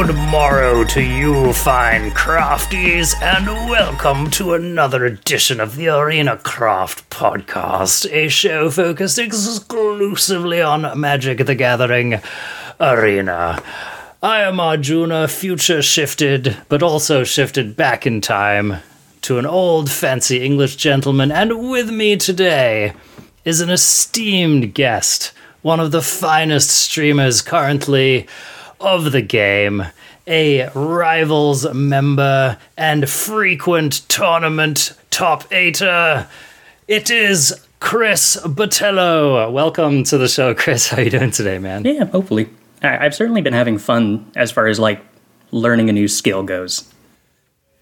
Good morrow to you, fine crafties, and welcome to another edition of the Arena Craft Podcast, a show focused exclusively on Magic the Gathering Arena. I am Arjuna, future shifted, but also shifted back in time to an old fancy English gentleman, and with me today is an esteemed guest, one of the finest streamers currently of the game, a Rivals member and frequent tournament top eighter. It is Chris Botello. Welcome to the show, Chris. How you doing today, man? Yeah, hopefully. I- I've certainly been having fun as far as like learning a new skill goes.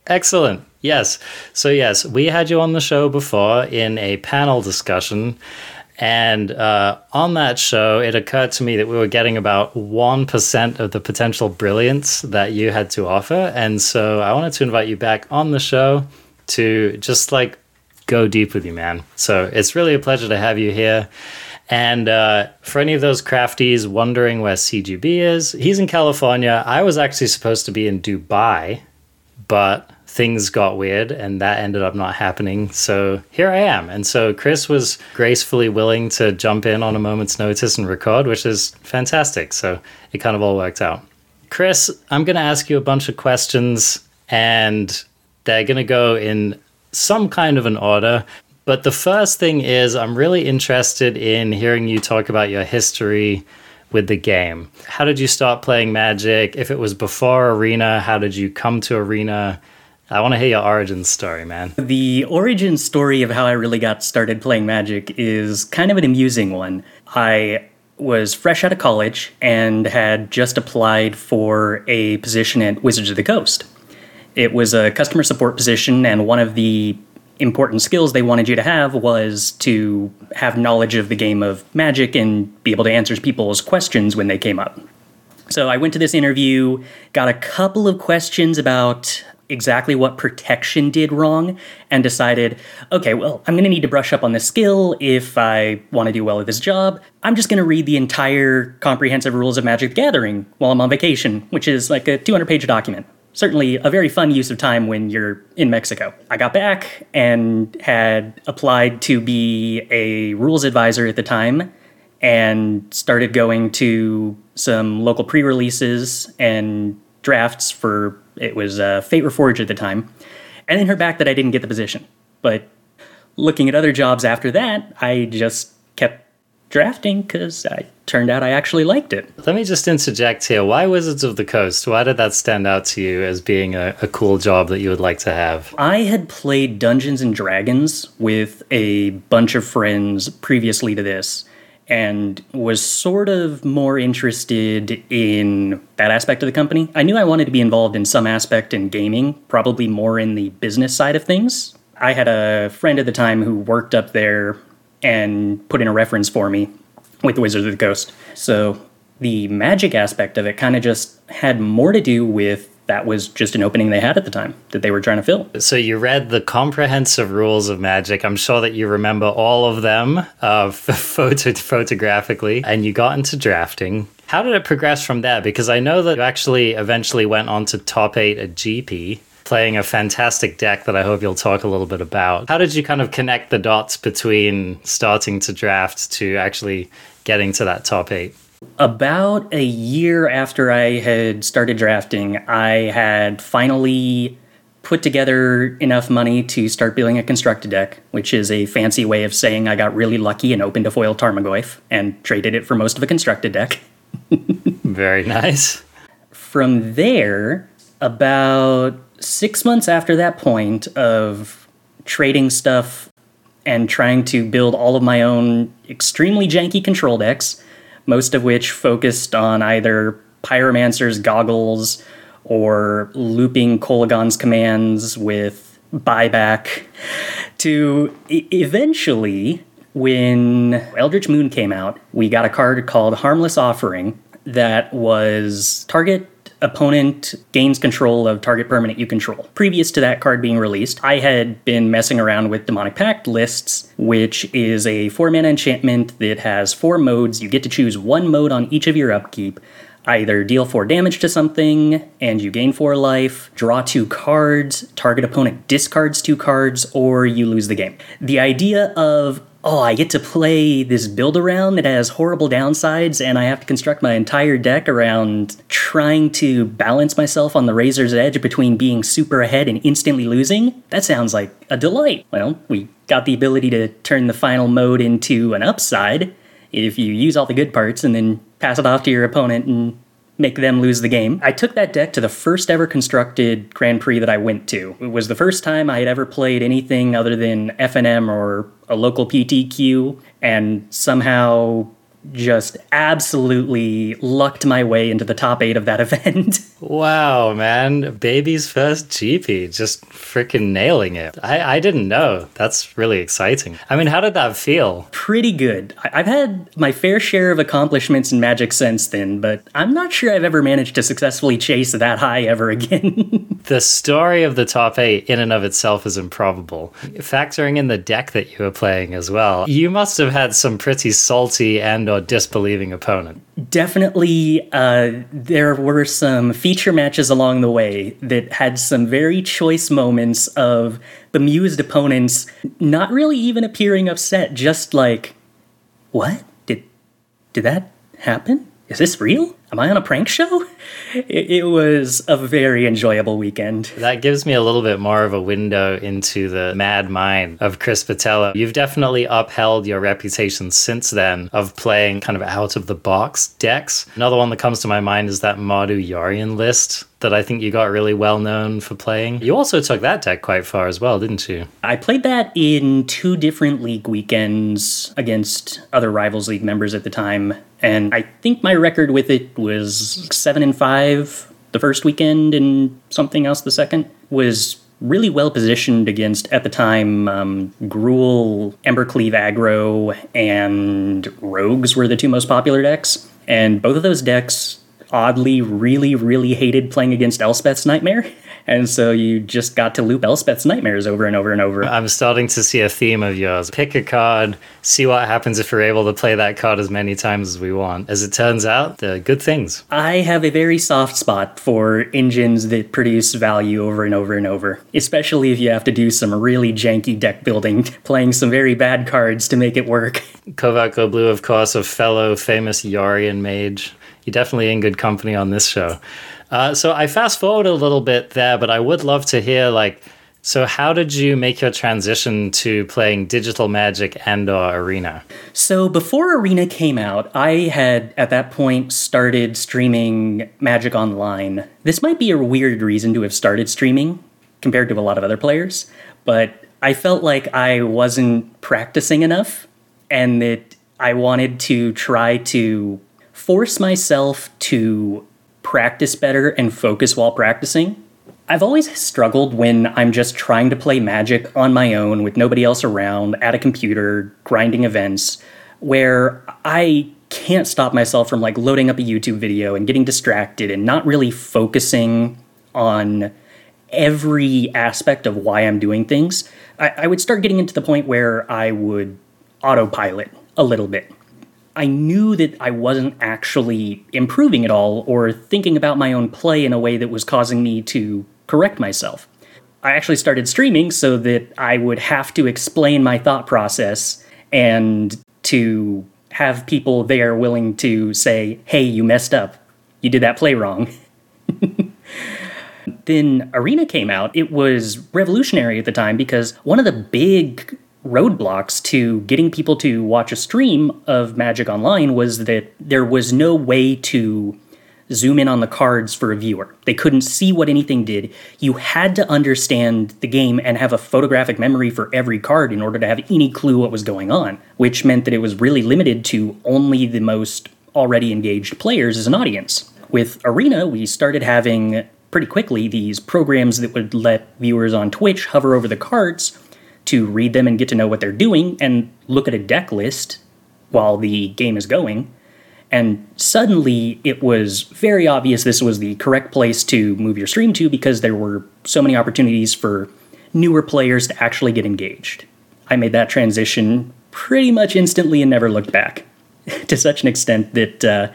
Excellent. Yes. So, yes, we had you on the show before in a panel discussion. And uh, on that show, it occurred to me that we were getting about 1% of the potential brilliance that you had to offer. And so I wanted to invite you back on the show to just like go deep with you, man. So it's really a pleasure to have you here. And uh, for any of those crafties wondering where CGB is, he's in California. I was actually supposed to be in Dubai, but things got weird and that ended up not happening. So here I am. And so Chris was gracefully willing to jump in on a moment's notice and record, which is fantastic. So it kind of all worked out. Chris, I'm going to ask you a bunch of questions and they're going to go in some kind of an order. But the first thing is, I'm really interested in hearing you talk about your history with the game. How did you start playing Magic? If it was before Arena, how did you come to Arena? I want to hear your origin story, man. The origin story of how I really got started playing Magic is kind of an amusing one. I was fresh out of college and had just applied for a position at Wizards of the Coast. It was a customer support position, and one of the important skills they wanted you to have was to have knowledge of the game of Magic and be able to answer people's questions when they came up. So I went to this interview, got a couple of questions about exactly what protection did wrong, and decided, okay, well, I'm going to need to brush up on this skill if I want to do well at this job. I'm just going to read the entire comprehensive rules of Magic the Gathering while I'm on vacation, which is like a 200 page document. Certainly a very fun use of time when you're in Mexico. I got back and had applied to be a rules advisor at the time and started going to some local pre releases and drafts for it was uh, Fate Reforged at the time, and then heard back that I didn't get the position. But looking at other jobs after that, I just kept drafting because I turned out I actually liked it. Let me just interject here. Why Wizards of the Coast? Why did that stand out to you as being a, a cool job that you would like to have? I had played Dungeons and Dragons with a bunch of friends previously to this and was sort of more interested in that aspect of the company. I knew I wanted to be involved in some aspect in gaming, probably more in the business side of things. I had a friend at the time who worked up there and put in a reference for me with Wizards of the Coast. So the magic aspect of it kind of just had more to do with that was just an opening they had at the time that they were trying to fill. So you read the comprehensive rules of magic. I'm sure that you remember all of them uh, photo- photographically, and you got into drafting. How did it progress from there? Because I know that you actually eventually went on to top eight at GP, playing a fantastic deck that I hope you'll talk a little bit about. How did you kind of connect the dots between starting to draft to actually getting to that top eight? About a year after I had started drafting, I had finally put together enough money to start building a constructed deck, which is a fancy way of saying I got really lucky and opened a foil Tarmogoyf and traded it for most of a constructed deck. Very nice. From there, about six months after that point of trading stuff and trying to build all of my own extremely janky control decks, most of which focused on either Pyromancer's goggles or looping Kolaghan's commands with buyback, to e- eventually, when Eldritch Moon came out, we got a card called Harmless Offering that was target opponent gains control of target permanent you control. Previous to that card being released, I had been messing around with Demonic Pact lists, which is a four mana enchantment that has four modes. You get to choose one mode on each of your upkeep. either deal 4 damage to something and you gain 4 life, draw 2 cards, target opponent discards 2 cards, or you lose the game. The idea of oh, I get to play this build around that has horrible downsides, and I have to construct my entire deck around trying to balance myself on the razor's edge between being super ahead and instantly losing. That sounds like a delight. Well, we got the ability to turn the final mode into an upside if you use all the good parts and then pass it off to your opponent and make them lose the game. I took that deck to the first ever constructed Grand Prix that I went to. It was the first time I had ever played anything other than FNM or a local PTQ, and somehow just absolutely lucked my way into the top eight of that event. wow, man. Baby's first GP, just freaking nailing it. I, I didn't know. That's really exciting. I mean, how did that feel? Pretty good. I, I've had my fair share of accomplishments in Magic since then, but I'm not sure I've ever managed to successfully chase that high ever again. the story of the top eight in and of itself is improbable. Factoring in the deck that you were playing as well, you must have had some pretty salty and or disbelieving opponent. Definitely, uh, there were some feature matches along the way that had some very choice moments of bemused opponents not really even appearing upset, just like, "What did did that happen? Is this real? Am I on a prank show?" It, it was a very enjoyable weekend. That gives me a little bit more of a window into the mad mind of Chris Botello. You've definitely upheld your reputation since then of playing kind of out of the box decks. Another one that comes to my mind is that Mardu Yorion list that I think you got really well known for playing. You also took that deck quite far as well, didn't you? I played that in two different league weekends against other Rivals League members at the time, and I think my record with it was 7 and 5 the first weekend and something else the second. Was really well positioned against at the time um, Gruul, Embercleave aggro, and Rogues were the two most popular decks. And both of those decks oddly really, really hated playing against Elspeth's Nightmare. And so you just got to loop Elspeth's Nightmares over and over and over. I'm starting to see a theme of yours. Pick a card, see what happens if we're able to play that card as many times as we want. As it turns out, they're good things. I have a very soft spot for engines that produce value over and over and over, especially if you have to do some really janky deck building, playing some very bad cards to make it work. CovertGoBlue, of course, a fellow famous Yorion mage. You're definitely in good company on this show. Uh, so I fast forward a little bit there, but I would love to hear like, so how did you make your transition to playing digital magic and or arena? So before Arena came out, I had at that point started streaming Magic Online. This might be a weird reason to have started streaming compared to a lot of other players, but I felt like I wasn't practicing enough and that I wanted to try to force myself to practice better and focus while practicing. I've always struggled when I'm just trying to play Magic on my own with nobody else around at a computer, grinding events, where I can't stop myself from like loading up a YouTube video and getting distracted and not really focusing on every aspect of why I'm doing things. I, I would start getting into the point where I would autopilot a little bit. I knew that I wasn't actually improving at all or thinking about my own play in a way that was causing me to correct myself. I actually started streaming so that I would have to explain my thought process and to have people there willing to say, hey, you messed up. You did that play wrong. then Arena came out. It was revolutionary at the time because one of the big roadblocks to getting people to watch a stream of Magic Online was that there was no way to zoom in on the cards for a viewer. They couldn't see what anything did. You had to understand the game and have a photographic memory for every card in order to have any clue what was going on, which meant that it was really limited to only the most already engaged players as an audience. With Arena, we started having pretty quickly these programs that would let viewers on Twitch hover over the cards to read them and get to know what they're doing and look at a deck list while the game is going. And suddenly it was very obvious this was the correct place to move your stream to because there were so many opportunities for newer players to actually get engaged. I made that transition pretty much instantly and never looked back. to such an extent that uh,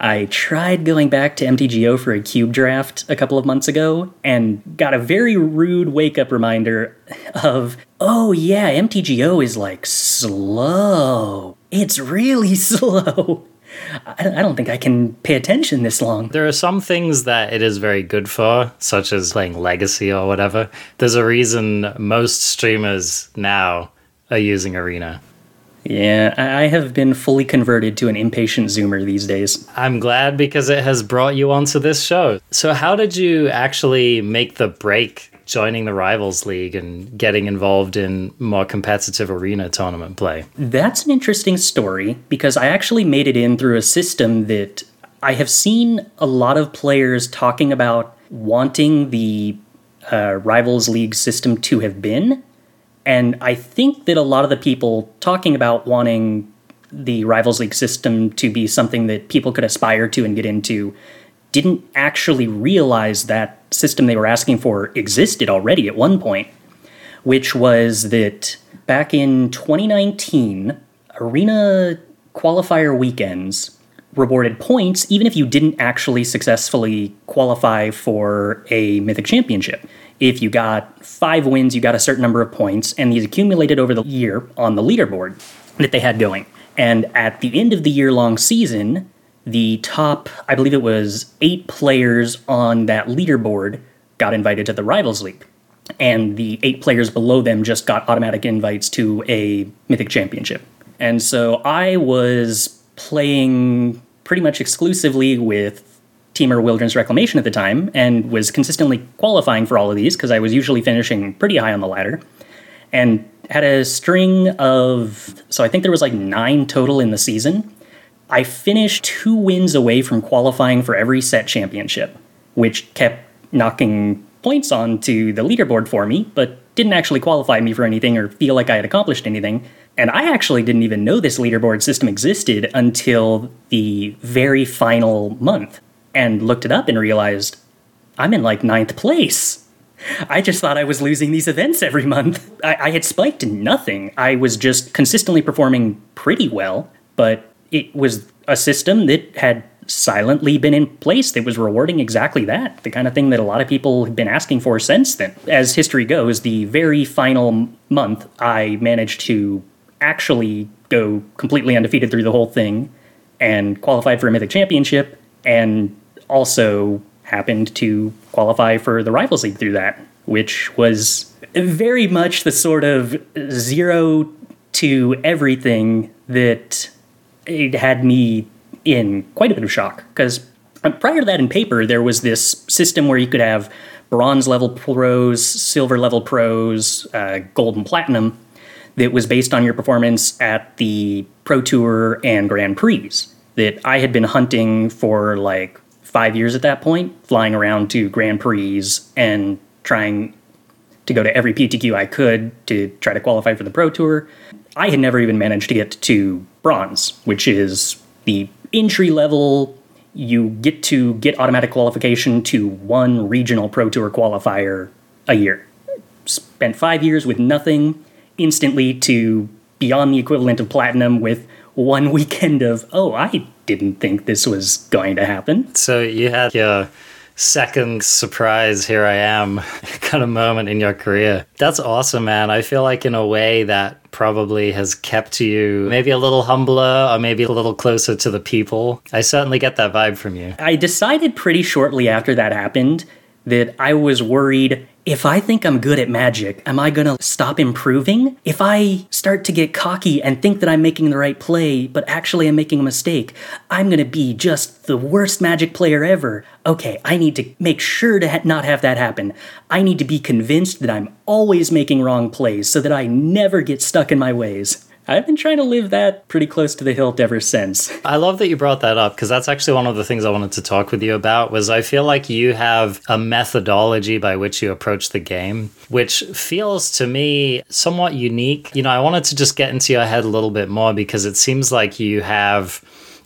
I tried going back to MTGO for a cube draft a couple of months ago and got a very rude wake up reminder of, oh yeah, MTGO is like slow. It's really slow. I don't think I can pay attention this long. There are some things that it is very good for, such as playing Legacy or whatever. There's a reason most streamers now are using Arena. Yeah, I have been fully converted to an impatient Zoomer these days. I'm glad because it has brought you onto this show. So, how did you actually make the break joining the Rivals League and getting involved in more competitive arena tournament play? That's an interesting story because I actually made it in through a system that I have seen a lot of players talking about wanting the uh, Rivals League system to have been and I think that a lot of the people talking about wanting the Rivals League system to be something that people could aspire to and get into didn't actually realize that system they were asking for existed already at one point, which was that back in 2019, arena qualifier weekends rewarded points even if you didn't actually successfully qualify for a Mythic Championship if you got five wins, you got a certain number of points, and these accumulated over the year on the leaderboard that they had going. And at the end of the year long season, the top, I believe it was eight players on that leaderboard got invited to the Rivals League. And the eight players below them just got automatic invites to a Mythic Championship. And so I was playing pretty much exclusively with Temur Wilderness Reclamation at the time and was consistently qualifying for all of these because I was usually finishing pretty high on the ladder and had a string of so I think there was like 9 total in the season. I finished 2 wins away from qualifying for every set championship, which kept knocking points onto the leaderboard for me, but didn't actually qualify me for anything or feel like I had accomplished anything. And I actually didn't even know this leaderboard system existed until the very final month and looked it up and realized I'm in like ninth place. I just thought I was losing these events every month. I, I, had spiked nothing. I was just consistently performing pretty well, but it was a system that had silently been in place that was rewarding exactly that the kind of thing that a lot of people have been asking for since then. As history goes, the very final month, I managed to actually go completely undefeated through the whole thing and qualified for a Mythic Championship and also happened to qualify for the Rivals League through that, which was very much the sort of zero to everything that it had me in quite a bit of shock. Because prior to that, in paper, there was this system where you could have bronze level pros, silver level pros, uh, gold and platinum that was based on your performance at the Pro Tour and Grand Prix. That I had been hunting for like five years at that point, flying around to Grand Prix and trying to go to every PTQ I could to try to qualify for the Pro Tour. I had never even managed to get to bronze, which is the entry level. You get to get automatic qualification to one regional Pro Tour qualifier a year. Spent five years with nothing, instantly to beyond the equivalent of platinum with one weekend of, oh, I didn't think this was going to happen. So you had your second surprise, here I am kind of moment in your career. That's awesome, man. I feel like, in a way, that probably has kept you maybe a little humbler or maybe a little closer to the people. I certainly get that vibe from you. I decided pretty shortly after that happened that I was worried if I think I'm good at magic, am I gonna stop improving? If I start to get cocky and think that I'm making the right play, but actually I'm making a mistake, I'm gonna be just the worst magic player ever. Okay, I need to make sure to ha- not have that happen. I need to be convinced that I'm always making wrong plays so that I never get stuck in my ways. I've been trying to live that pretty close to the hilt ever since. I love that you brought that up because that's actually one of the things I wanted to talk with you about was I feel like you have a methodology by which you approach the game which feels to me somewhat unique. You know, I wanted to just get into your head a little bit more because it seems like you have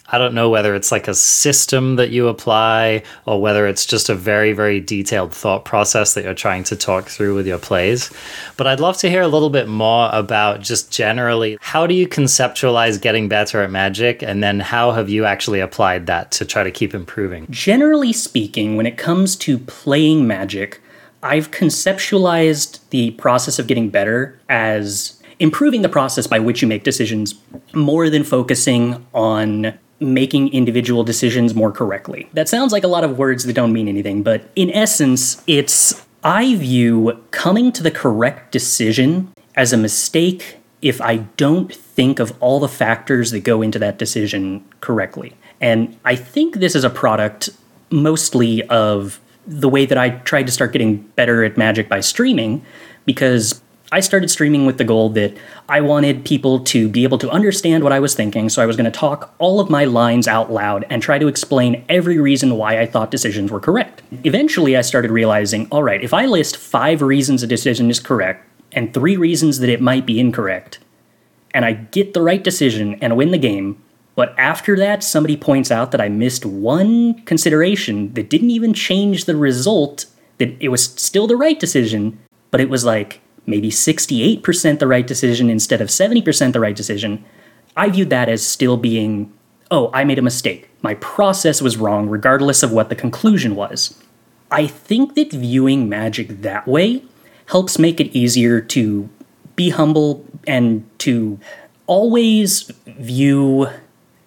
I don't know whether it's like a system that you apply or whether it's just a very, very detailed thought process that you're trying to talk through with your plays. But I'd love to hear a little bit more about just generally how do you conceptualize getting better at magic and then how have you actually applied that to try to keep improving? Generally speaking, when it comes to playing magic, I've conceptualized the process of getting better as improving the process by which you make decisions more than focusing on making individual decisions more correctly. That sounds like a lot of words that don't mean anything, but in essence, it's I view coming to the correct decision as a mistake if I don't think of all the factors that go into that decision correctly. And I think this is a product mostly of the way that I tried to start getting better at magic by streaming because I started streaming with the goal that I wanted people to be able to understand what I was thinking, so I was going to talk all of my lines out loud and try to explain every reason why I thought decisions were correct. Eventually, I started realizing all right, if I list five reasons a decision is correct and three reasons that it might be incorrect, and I get the right decision and win the game, but after that, somebody points out that I missed one consideration that didn't even change the result, that it was still the right decision, but it was like, maybe 68% the right decision instead of 70% the right decision, I viewed that as still being, oh, I made a mistake. My process was wrong, regardless of what the conclusion was. I think that viewing magic that way helps make it easier to be humble and to always view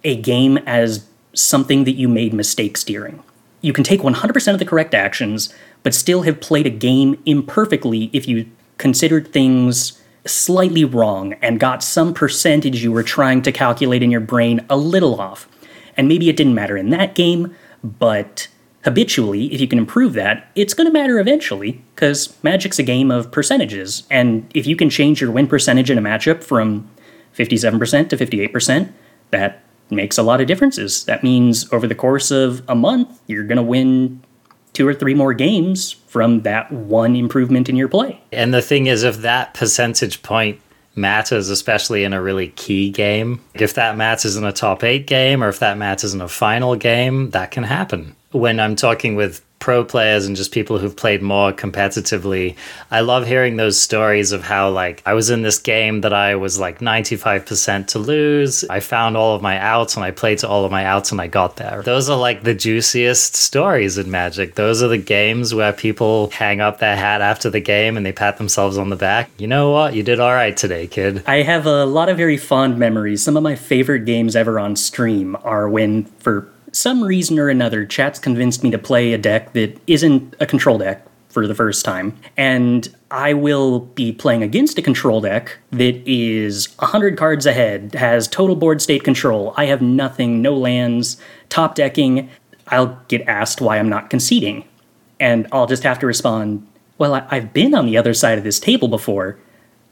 a game as something that you made mistakes during. You can take 100% of the correct actions, but still have played a game imperfectly if you considered things slightly wrong and got some percentage you were trying to calculate in your brain a little off. And maybe it didn't matter in that game, but habitually, if you can improve that, it's going to matter eventually, because Magic's a game of percentages. And if you can change your win percentage in a matchup from 57% to 58%, that makes a lot of differences. That means over the course of a month, you're going to win two or three more games from that one improvement in your play. And the thing is, if that percentage point matters, especially in a really key game, if that matters in a top eight game or if that matters in a final game, that can happen. When I'm talking with pro players and just people who've played more competitively. I love hearing those stories of how like I was in this game that I was like 95% to lose. I found all of my outs and I played to all of my outs and I got there. Those are like the juiciest stories in Magic. Those are the games where people hang up their hat after the game and they pat themselves on the back. You know what? You did all right today, kid. I have a lot of very fond memories. Some of my favorite games ever on stream are when for some reason or another, chat's convinced me to play a deck that isn't a control deck for the first time. And I will be playing against a control deck that is 100 cards ahead, has total board state control. I have nothing, no lands, top decking. I'll get asked why I'm not conceding. And I'll just have to respond, well, I've been on the other side of this table before.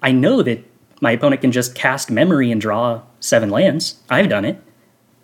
I know that my opponent can just cast memory and draw seven lands. I've done it.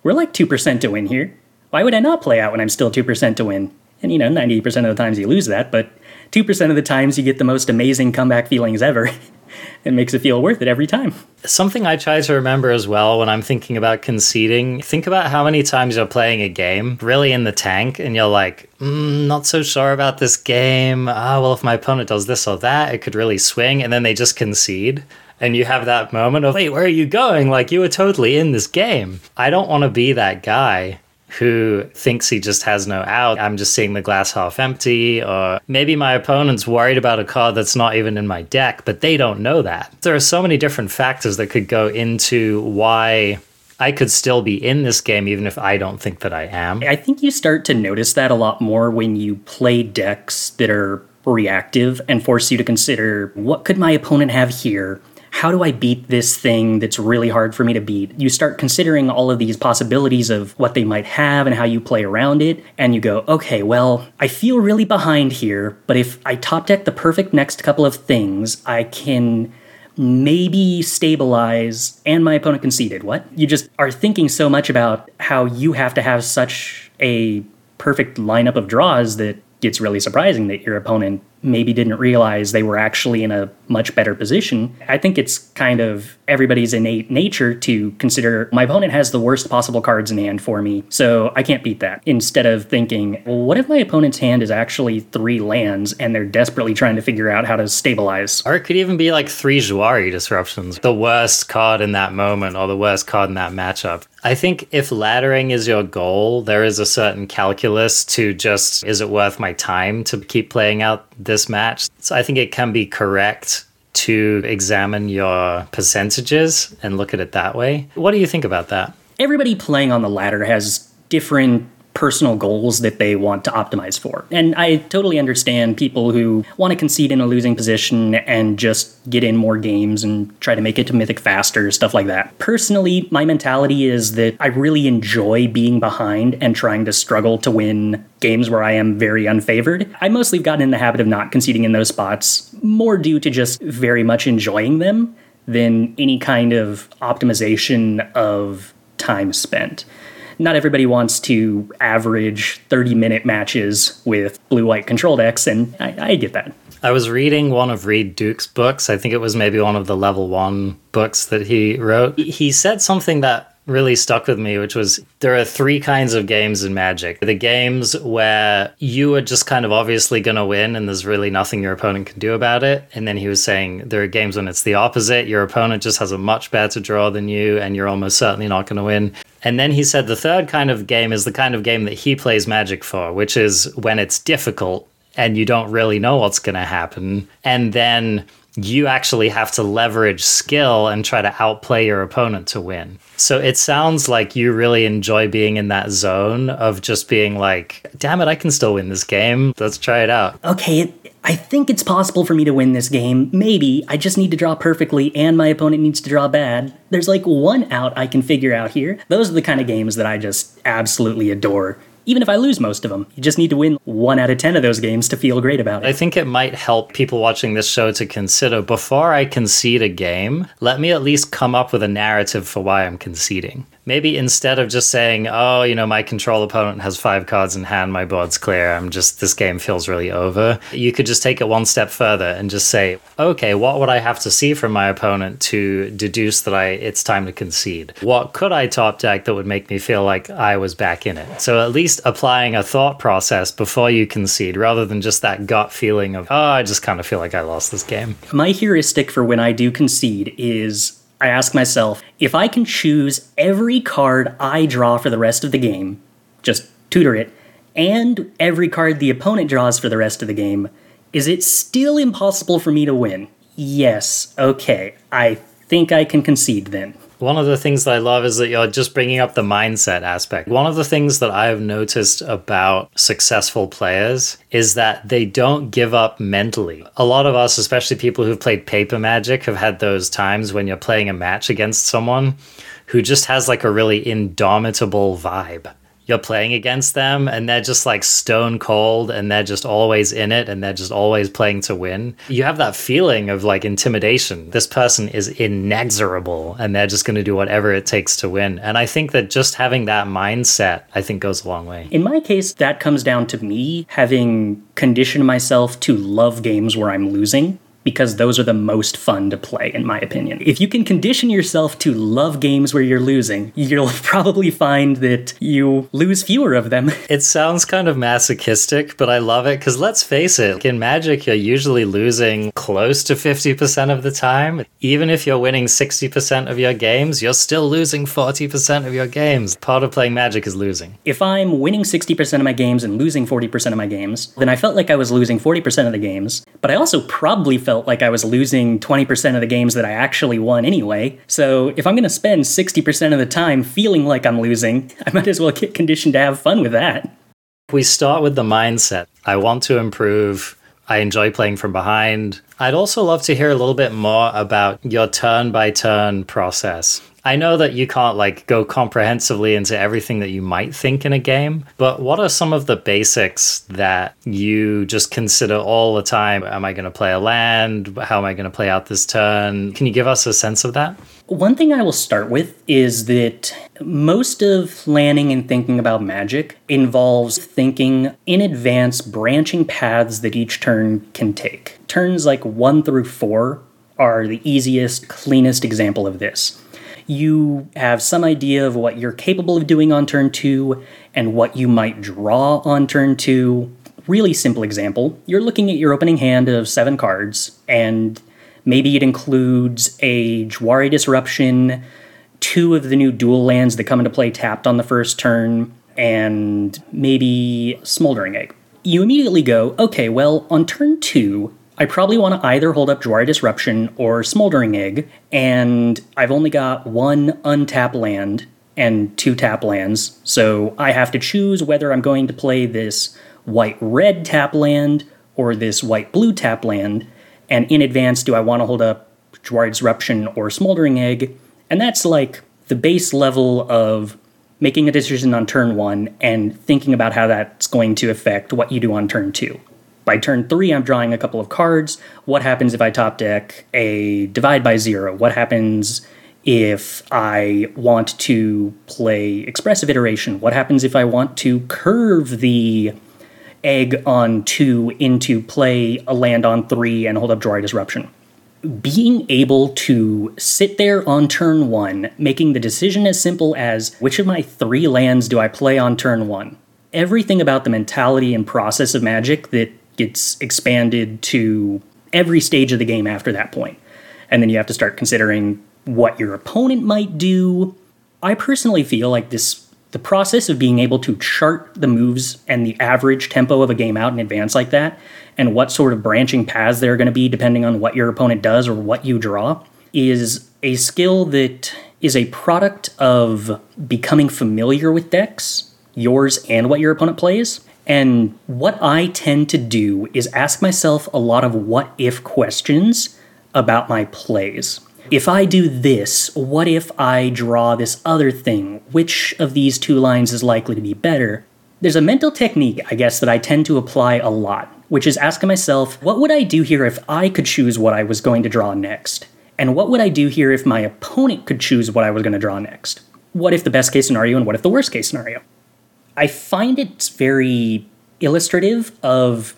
We're like 2% to win here why would I not play out when I'm still 2% to win? And you know, 98% of the times you lose that, but 2% of the times you get the most amazing comeback feelings ever. it makes it feel worth it every time. Something I try to remember as well when I'm thinking about conceding, think about how many times you're playing a game really in the tank and you're like, mm, not so sure about this game. Ah, well, if my opponent does this or that, it could really swing. And then they just concede and you have that moment of, wait, where are you going? Like, you were totally in this game. I don't want to be that guy who thinks he just has no out. I'm just seeing the glass half empty, or maybe my opponent's worried about a card that's not even in my deck, but they don't know that. There are so many different factors that could go into why I could still be in this game even if I don't think that I am. I think you start to notice that a lot more when you play decks that are reactive and force you to consider what could my opponent have here? How do I beat this thing that's really hard for me to beat? You start considering all of these possibilities of what they might have and how you play around it, and you go, okay, well, I feel really behind here, but if I top deck the perfect next couple of things, I can maybe stabilize and my opponent conceded. What? You just are thinking so much about how you have to have such a perfect lineup of draws that it's really surprising that your opponent maybe didn't realize they were actually in a much better position. I think it's kind of everybody's innate nature to consider my opponent has the worst possible cards in hand for me, so I can't beat that. Instead of thinking, well, what if my opponent's hand is actually three lands and they're desperately trying to figure out how to stabilize? Or it could even be like three Jwari disruptions, the worst card in that moment or the worst card in that matchup. I think if laddering is your goal, there is a certain calculus to just is it worth my time to keep playing out this match? So I think it can be correct to examine your percentages and look at it that way. What do you think about that? Everybody playing on the ladder has different personal goals that they want to optimize for. And I totally understand people who want to concede in a losing position and just get in more games and try to make it to Mythic faster, stuff like that. Personally, my mentality is that I really enjoy being behind and trying to struggle to win games where I am very unfavored. I mostly have gotten in the habit of not conceding in those spots, more due to just very much enjoying them than any kind of optimization of time spent not everybody wants to average 30 minute matches with blue white control decks, and I, I, get that. I was reading one of Reid Duke's books. I think it was maybe one of the level one books that he wrote. He said something that really stuck with me, which was there are three kinds of games in Magic. The games where you are just kind of obviously going to win and there's really nothing your opponent can do about it. And then he was saying there are games when it's the opposite. Your opponent just has a much better draw than you and you're almost certainly not going to win. And then he said the third kind of game is the kind of game that he plays Magic for, which is when it's difficult and you don't really know what's going to happen. And then you actually have to leverage skill and try to outplay your opponent to win. So it sounds like you really enjoy being in that zone of just being like, damn it, I can still win this game. Let's try it out. Okay, I think it's possible for me to win this game. Maybe. I just need to draw perfectly and my opponent needs to draw bad. There's like one out I can figure out here. Those are the kind of games that I just absolutely adore even if I lose most of them. You just need to win one out of 10 of those games to feel great about it. I think it might help people watching this show to consider before I concede a game, let me at least come up with a narrative for why I'm conceding maybe instead of just saying, oh, you know, my control opponent has five cards in hand, my board's clear, I'm just, this game feels really over, you could just take it one step further and just say, okay, what would I have to see from my opponent to deduce that I it's time to concede? What could I top deck that would make me feel like I was back in it? So at least applying a thought process before you concede rather than just that gut feeling of, oh, I just kind of feel like I lost this game. My heuristic for when I do concede is I ask myself if I can choose every card I draw for the rest of the game, just tutor it, and every card the opponent draws for the rest of the game, is it still impossible for me to win? Yes, okay, I think I can concede then. One of the things that I love is that you're just bringing up the mindset aspect. One of the things that I've noticed about successful players is that they don't give up mentally. A lot of us, especially people who've played paper magic, have had those times when you're playing a match against someone who just has like a really indomitable vibe you're playing against them and they're just like stone cold and they're just always in it and they're just always playing to win. You have that feeling of like intimidation. This person is inexorable and they're just going to do whatever it takes to win. And I think that just having that mindset, I think goes a long way. In my case, that comes down to me having conditioned myself to love games where I'm losing because those are the most fun to play, in my opinion. If you can condition yourself to love games where you're losing, you'll probably find that you lose fewer of them. It sounds kind of masochistic, but I love it because let's face it, in Magic, you're usually losing close to 50% of the time. Even if you're winning 60% of your games, you're still losing 40% of your games. Part of playing Magic is losing. If I'm winning 60% of my games and losing 40% of my games, then I felt like I was losing 40% of the games, but I also probably felt felt like I was losing 20% of the games that I actually won anyway. So if I'm going to spend 60% of the time feeling like I'm losing, I might as well get conditioned to have fun with that. We start with the mindset I want to improve. I enjoy playing from behind. I'd also love to hear a little bit more about your turn by turn process. I know that you can't like go comprehensively into everything that you might think in a game, but what are some of the basics that you just consider all the time? Am I going to play a land? How am I going to play out this turn? Can you give us a sense of that? One thing I will start with is that most of planning and thinking about magic involves thinking in advance branching paths that each turn can take. Turns like 1 through 4 are the easiest, cleanest example of this you have some idea of what you're capable of doing on turn two and what you might draw on turn two. Really simple example you're looking at your opening hand of seven cards, and maybe it includes a Jwari Disruption, two of the new dual lands that come into play tapped on the first turn, and maybe Smoldering Egg. You immediately go, okay, well, on turn two, I probably want to either hold up Jwari Disruption or Smoldering Egg, and I've only got one untapped land and two tap lands, so I have to choose whether I'm going to play this white red tap land or this white blue tap land, and in advance, do I want to hold up Jwari Disruption or Smoldering Egg? And that's like the base level of making a decision on turn one and thinking about how that's going to affect what you do on turn two. By turn three, I'm drawing a couple of cards. What happens if I top deck a divide by zero? What happens if I want to play expressive iteration? What happens if I want to curve the egg on two into play a land on three and hold up Jwari Disruption? Being able to sit there on turn one, making the decision as simple as which of my three lands do I play on turn one? Everything about the mentality and process of magic that gets expanded to every stage of the game after that point. And then you have to start considering what your opponent might do. I personally feel like this the process of being able to chart the moves and the average tempo of a game out in advance like that and what sort of branching paths there are going to be depending on what your opponent does or what you draw is a skill that is a product of becoming familiar with decks, yours and what your opponent plays, and what I tend to do is ask myself a lot of what if questions about my plays. If I do this, what if I draw this other thing? Which of these two lines is likely to be better? There's a mental technique, I guess, that I tend to apply a lot, which is asking myself, what would I do here if I could choose what I was going to draw next? And what would I do here if my opponent could choose what I was going to draw next? What if the best case scenario and what if the worst case scenario? I find it's very illustrative of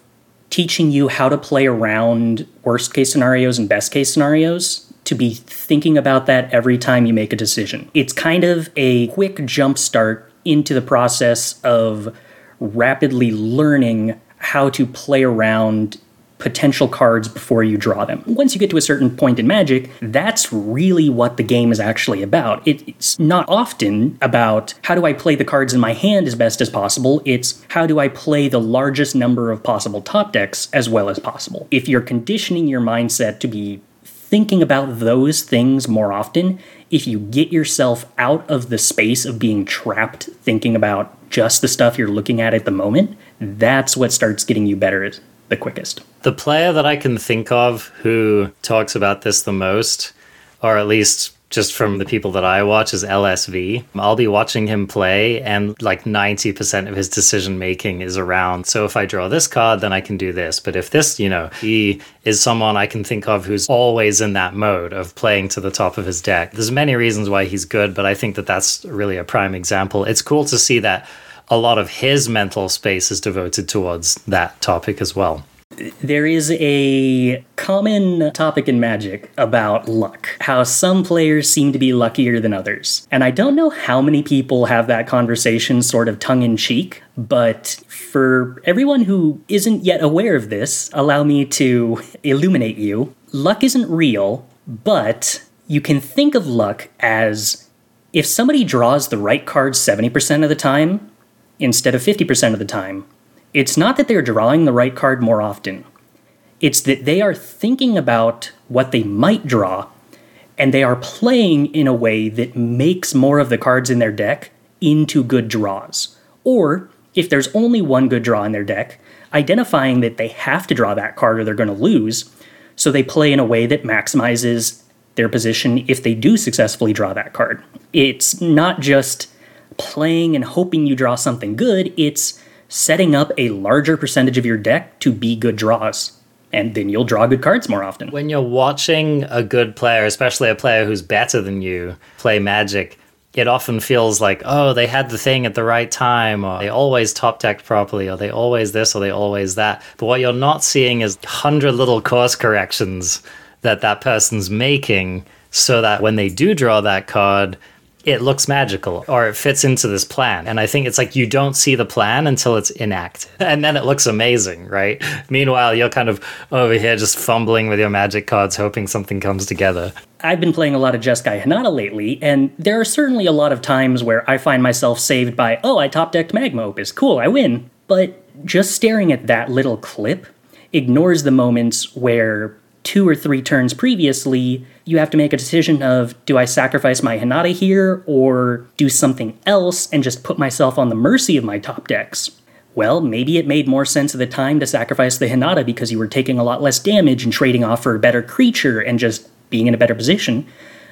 teaching you how to play around worst case scenarios and best case scenarios to be thinking about that every time you make a decision. It's kind of a quick jump start into the process of rapidly learning how to play around potential cards before you draw them. Once you get to a certain point in Magic, that's really what the game is actually about. it's not often about how do I play the cards in my hand as best as possible, it's how do I play the largest number of possible top decks as well as possible. If you're conditioning your mindset to be thinking about those things more often, if you get yourself out of the space of being trapped thinking about just the stuff you're looking at at the moment, that's what starts getting you better the quickest. The player that I can think of who talks about this the most, or at least just from the people that I watch, is LSV. I'll be watching him play, and like 90% of his decision making is around. So if I draw this card, then I can do this. But if this, you know, he is someone I can think of who's always in that mode of playing to the top of his deck. There's many reasons why he's good, but I think that that's really a prime example. It's cool to see that a lot of his mental space is devoted towards that topic as well. There is a common topic in Magic about luck, how some players seem to be luckier than others. And I don't know how many people have that conversation sort of tongue in cheek, but for everyone who isn't yet aware of this, allow me to illuminate you. Luck isn't real, but you can think of luck as if somebody draws the right cards 70% of the time, instead of 50% of the time, it's not that they're drawing the right card more often. It's that they are thinking about what they might draw, and they are playing in a way that makes more of the cards in their deck into good draws. Or, if there's only one good draw in their deck, identifying that they have to draw that card or they're going to lose, so they play in a way that maximizes their position if they do successfully draw that card. It's not just playing and hoping you draw something good, it's setting up a larger percentage of your deck to be good draws. And then you'll draw good cards more often. When you're watching a good player, especially a player who's better than you, play Magic, it often feels like, oh, they had the thing at the right time, or they always top decked properly, or they always this, or they always that. But what you're not seeing is 100 little course corrections that that person's making so that when they do draw that card, it looks magical or it fits into this plan. And I think it's like you don't see the plan until it's enacted. And then it looks amazing, right? Meanwhile, you're kind of over here just fumbling with your magic cards, hoping something comes together. I've been playing a lot of Jeskai Hinata lately, and there are certainly a lot of times where I find myself saved by, oh, I top decked Magma Opus. Cool, I win. But just staring at that little clip ignores the moments where two or three turns previously, you have to make a decision of do I sacrifice my Hinata here or do something else and just put myself on the mercy of my top decks? Well, maybe it made more sense at the time to sacrifice the Hinata because you were taking a lot less damage and trading off for a better creature and just being in a better position.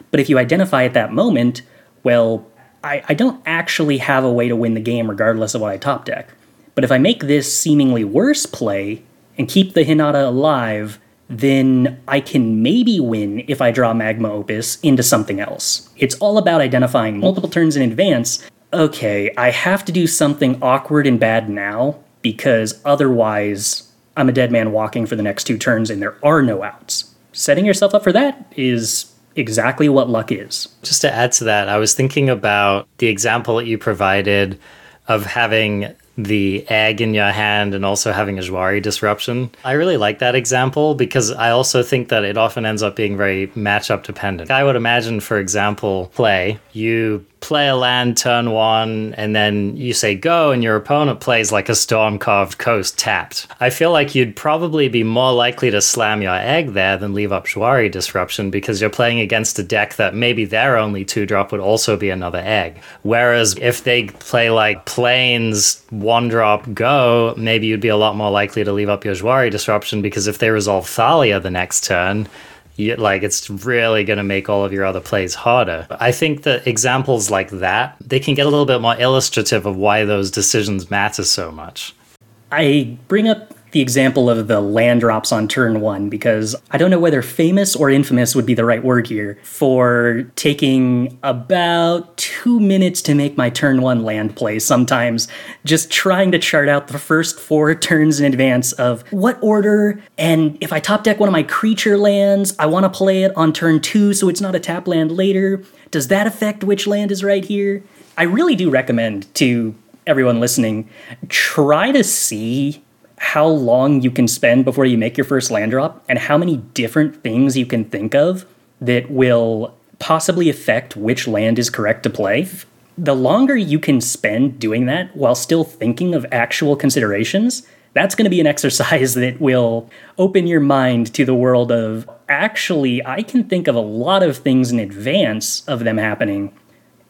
But if you identify at that moment, well, I, I don't actually have a way to win the game regardless of what I top deck. But if I make this seemingly worse play and keep the Hinata alive, then I can maybe win if I draw Magma Opus into something else. It's all about identifying multiple turns in advance. Okay, I have to do something awkward and bad now because otherwise I'm a dead man walking for the next two turns and there are no outs. Setting yourself up for that is exactly what luck is. Just to add to that, I was thinking about the example that you provided of having the egg in your hand and also having a Jwari disruption. I really like that example because I also think that it often ends up being very matchup dependent. I would imagine, for example, play, you play a land turn one, and then you say go, and your opponent plays like a storm carved coast tapped. I feel like you'd probably be more likely to slam your egg there than leave up Jwari Disruption because you're playing against a deck that maybe their only two drop would also be another egg. Whereas if they play like Plains, one drop, go, maybe you'd be a lot more likely to leave up your Jwari Disruption because if they resolve Thalia the next turn, you, like it's really going to make all of your other plays harder. I think that examples like that, they can get a little bit more illustrative of why those decisions matter so much. I bring up the example of the land drops on turn one because I don't know whether famous or infamous would be the right word here for taking about two minutes to make my turn one land play sometimes, just trying to chart out the first four turns in advance of what order, and if I top deck one of my creature lands, I want to play it on turn two so it's not a tap land later. Does that affect which land is right here? I really do recommend to everyone listening try to see how long you can spend before you make your first land drop and how many different things you can think of that will possibly affect which land is correct to play. The longer you can spend doing that while still thinking of actual considerations, that's going to be an exercise that will open your mind to the world of actually, I can think of a lot of things in advance of them happening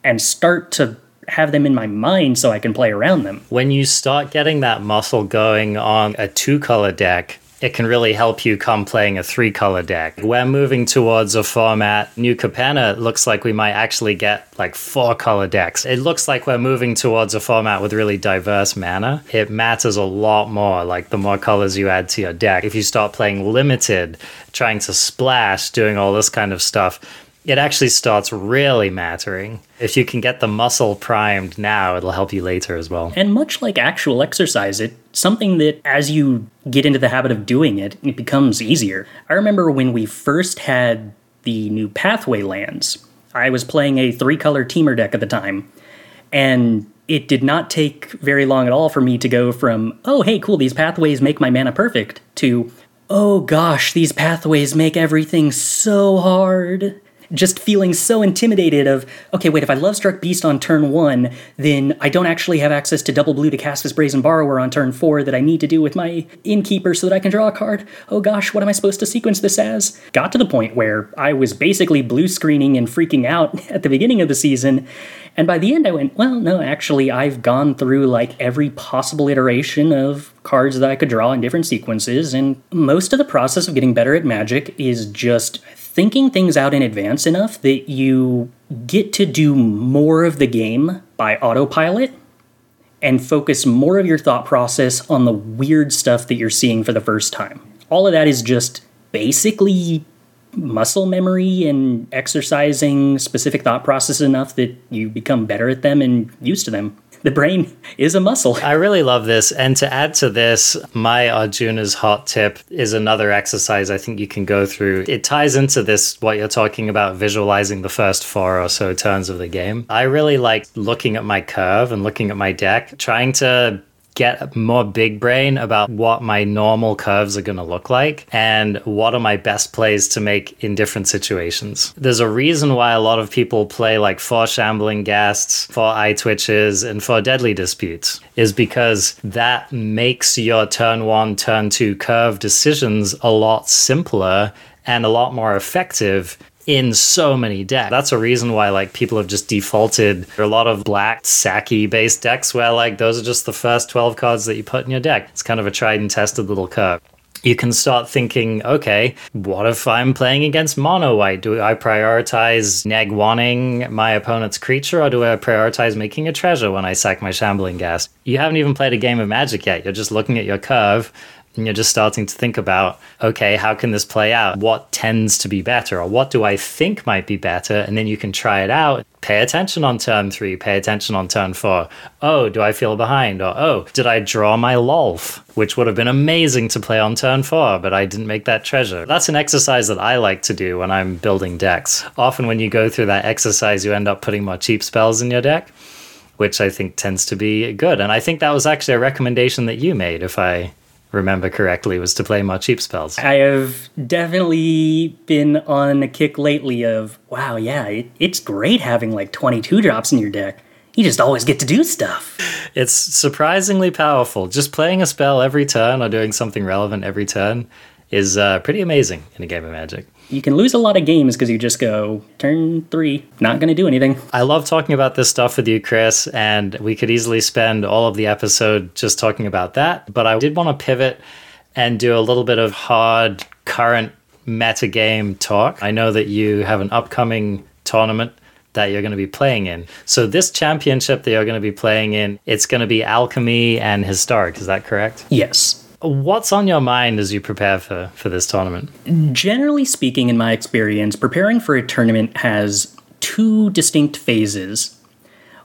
and start to have them in my mind so I can play around them. When you start getting that muscle going on a two color deck, it can really help you come playing a three color deck. We're moving towards a format. New Capenna looks like we might actually get like four color decks. It looks like we're moving towards a format with really diverse mana. It matters a lot more, like the more colors you add to your deck. If you start playing limited, trying to splash, doing all this kind of stuff, it actually starts really mattering. If you can get the muscle primed now, it'll help you later as well. And much like actual exercise, it's something that as you get into the habit of doing it, it becomes easier. I remember when we first had the new pathway lands, I was playing a three color Temur deck at the time, and it did not take very long at all for me to go from, oh, hey, cool, these pathways make my mana perfect, to, oh gosh, these pathways make everything so hard just feeling so intimidated of okay wait if i Lovestruck Beast on turn one then i don't actually have access to double blue to cast this brazen borrower on turn four that i need to do with my innkeeper so that i can draw a card. Oh gosh what am i supposed to sequence this as? Got to the point where i was basically blue screening and freaking out at the beginning of the season. And by the end i went well no actually i've gone through like every possible iteration of cards that i could draw in different sequences and most of the process of getting better at magic is just thinking things out in advance enough that you get to do more of the game by autopilot and focus more of your thought process on the weird stuff that you're seeing for the first time. All of that is just basically muscle memory and exercising specific thought processes enough that you become better at them and used to them the brain is a muscle. I really love this. And to add to this, my Arjuna's hot tip is another exercise I think you can go through. It ties into this, what you're talking about, visualizing the first four or so turns of the game. I really like looking at my curve and looking at my deck, trying to get more big brain about what my normal curves are going to look like and what are my best plays to make in different situations. There's a reason why a lot of people play like for shambling ghasts, for Eyetwitches, and for deadly disputes, is because that makes your turn one, turn two curve decisions a lot simpler and a lot more effective in so many decks. That's a reason why like people have just defaulted There are a lot of black Saki based decks where like those are just the first 12 cards that you put in your deck. It's kind of a tried and tested little curve you can start thinking, okay, what if I'm playing against mono white? Do I prioritize neg wanting my opponent's creature or do I prioritize making a treasure when I sack my shambling ghast? You haven't even played a game of magic yet. You're just looking at your curve and you're just starting to think about okay how can this play out? What tends to be better or what do i think might be better? And then you can try it out. Pay attention on turn three pay attention on turn four. Oh do i feel behind? Or oh did i draw my Lolth which would have been amazing to play on turn four but i didn't make that treasure. That's an exercise that i like to do when i'm building decks. Often when you go through that exercise you end up putting more cheap spells in your deck which I think tends to be good. And I think that was actually a recommendation that you made, if I remember correctly, was to play more cheap spells. I have definitely been on a kick lately of, wow, yeah, it, it's great having like 22 drops in your deck. You just always get to do stuff. It's surprisingly powerful. Just playing a spell every turn or doing something relevant every turn is uh, pretty amazing in a game of Magic you can lose a lot of games because you just go turn three, not going to do anything. I love talking about this stuff with you, Chris, and we could easily spend all of the episode just talking about that. But I did want to pivot and do a little bit of hard current meta game talk. I know that you have an upcoming tournament that you're going to be playing in. So this championship that you're going to be playing in, it's going to be alchemy and historic. Is that correct? Yes. What's on your mind as you prepare for, for this tournament? Generally speaking, in my experience, preparing for a tournament has two distinct phases.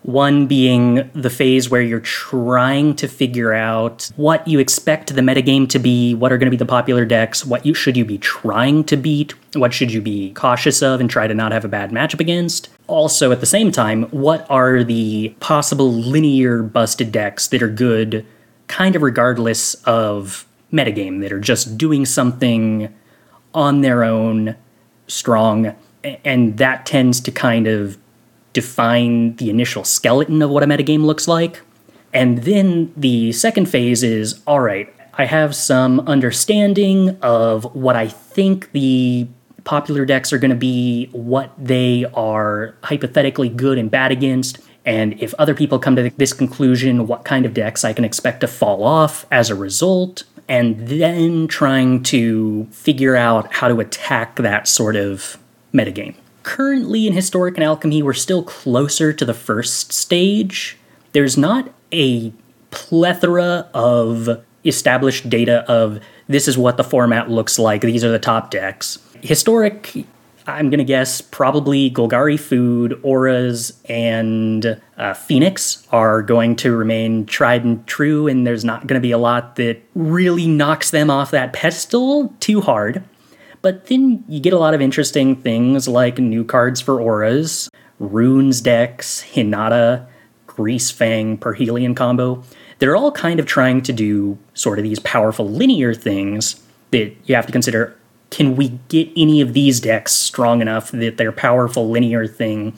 One being the phase where you're trying to figure out what you expect the metagame to be, what are going to be the popular decks, what you should you be trying to beat, what should you be cautious of and try to not have a bad matchup against. Also, at the same time, what are the possible linear busted decks that are good kind of regardless of metagame that are just doing something on their own strong and that tends to kind of define the initial skeleton of what a metagame looks like. And then the second phase is all right i have some understanding of what i think the popular decks are going to be what they are hypothetically good and bad against and if other people come to this conclusion, what kind of decks I can expect to fall off as a result, and then trying to figure out how to attack that sort of metagame. Currently in Historic and Alchemy, we're still closer to the first stage. There's not a plethora of established data of this is what the format looks like, these are the top decks. Historic I'm going to guess probably Golgari Food, Auras, and uh, Phoenix are going to remain tried and true, and there's not going to be a lot that really knocks them off that pedestal too hard. But then you get a lot of interesting things like new cards for Auras, Runes decks, Hinata, Greasefang, Parhelion combo. They're all kind of trying to do sort of these powerful linear things that you have to consider can we get any of these decks strong enough that their powerful linear thing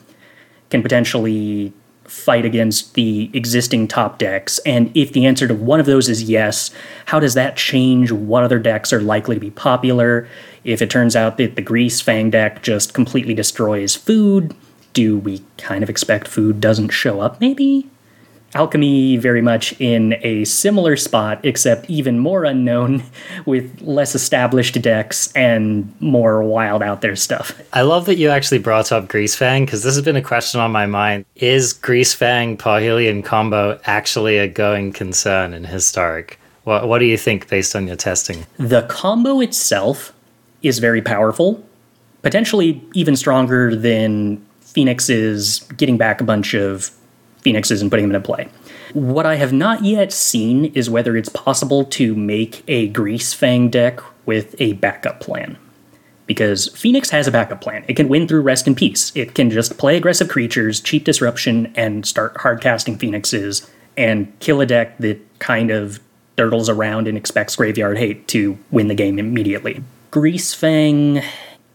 can potentially fight against the existing top decks? And if the answer to one of those is yes, how does that change what other decks are likely to be popular? If it turns out that the Greasefang deck just completely destroys food, do we kind of expect food doesn't show up maybe? Alchemy very much in a similar spot, except even more unknown with less established decks and more wild out there stuff. I love that you actually brought up Greasefang because this has been a question on my mind. Is Greasefang Parhelion combo actually a going concern in Historic? What, what do you think based on your testing? The combo itself is very powerful, potentially even stronger than Phoenix's getting back a bunch of Phoenixes and putting them into play. What I have not yet seen is whether it's possible to make a Greasefang deck with a backup plan. Because Phoenix has a backup plan. It can win through Rest in Peace. It can just play aggressive creatures, cheap disruption, and start hard casting Phoenixes and kill a deck that kind of dirtles around and expects Graveyard Hate to win the game immediately. Greasefang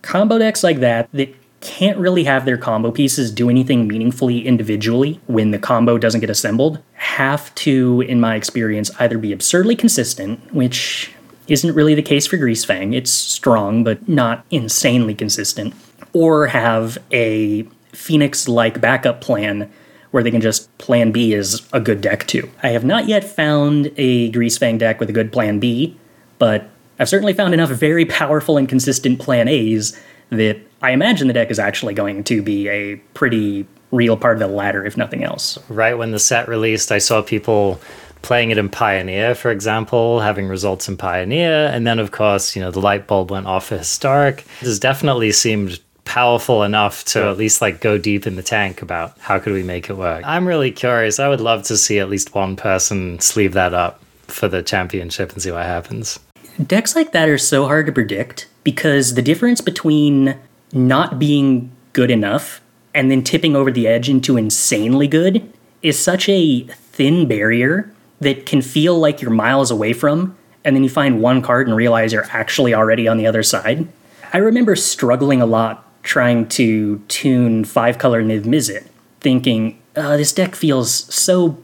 combo decks like that that can't really have their combo pieces do anything meaningfully individually when the combo doesn't get assembled have to, in my experience, either be absurdly consistent, which isn't really the case for Greasefang. It's strong, but not insanely consistent, or have a Phoenix like backup plan where they can just plan B is a good deck too. I have not yet found a Greasefang deck with a good plan B, but I've certainly found enough very powerful and consistent plan A's that I imagine the deck is actually going to be a pretty real part of the ladder, if nothing else. Right when the set released, I saw people playing it in Pioneer, for example, having results in Pioneer, and then of course, you know, the light bulb went off for Historic. This definitely seemed powerful enough to at least like go deep in the tank about how could we make it work. I'm really curious. I would love to see at least one person sleeve that up for the championship and see what happens. Decks like that are so hard to predict because the difference between not being good enough and then tipping over the edge into insanely good is such a thin barrier that can feel like you're miles away from, and then you find one card and realize you're actually already on the other side. I remember struggling a lot trying to tune five color Niv Mizzet, thinking, uh, this deck feels so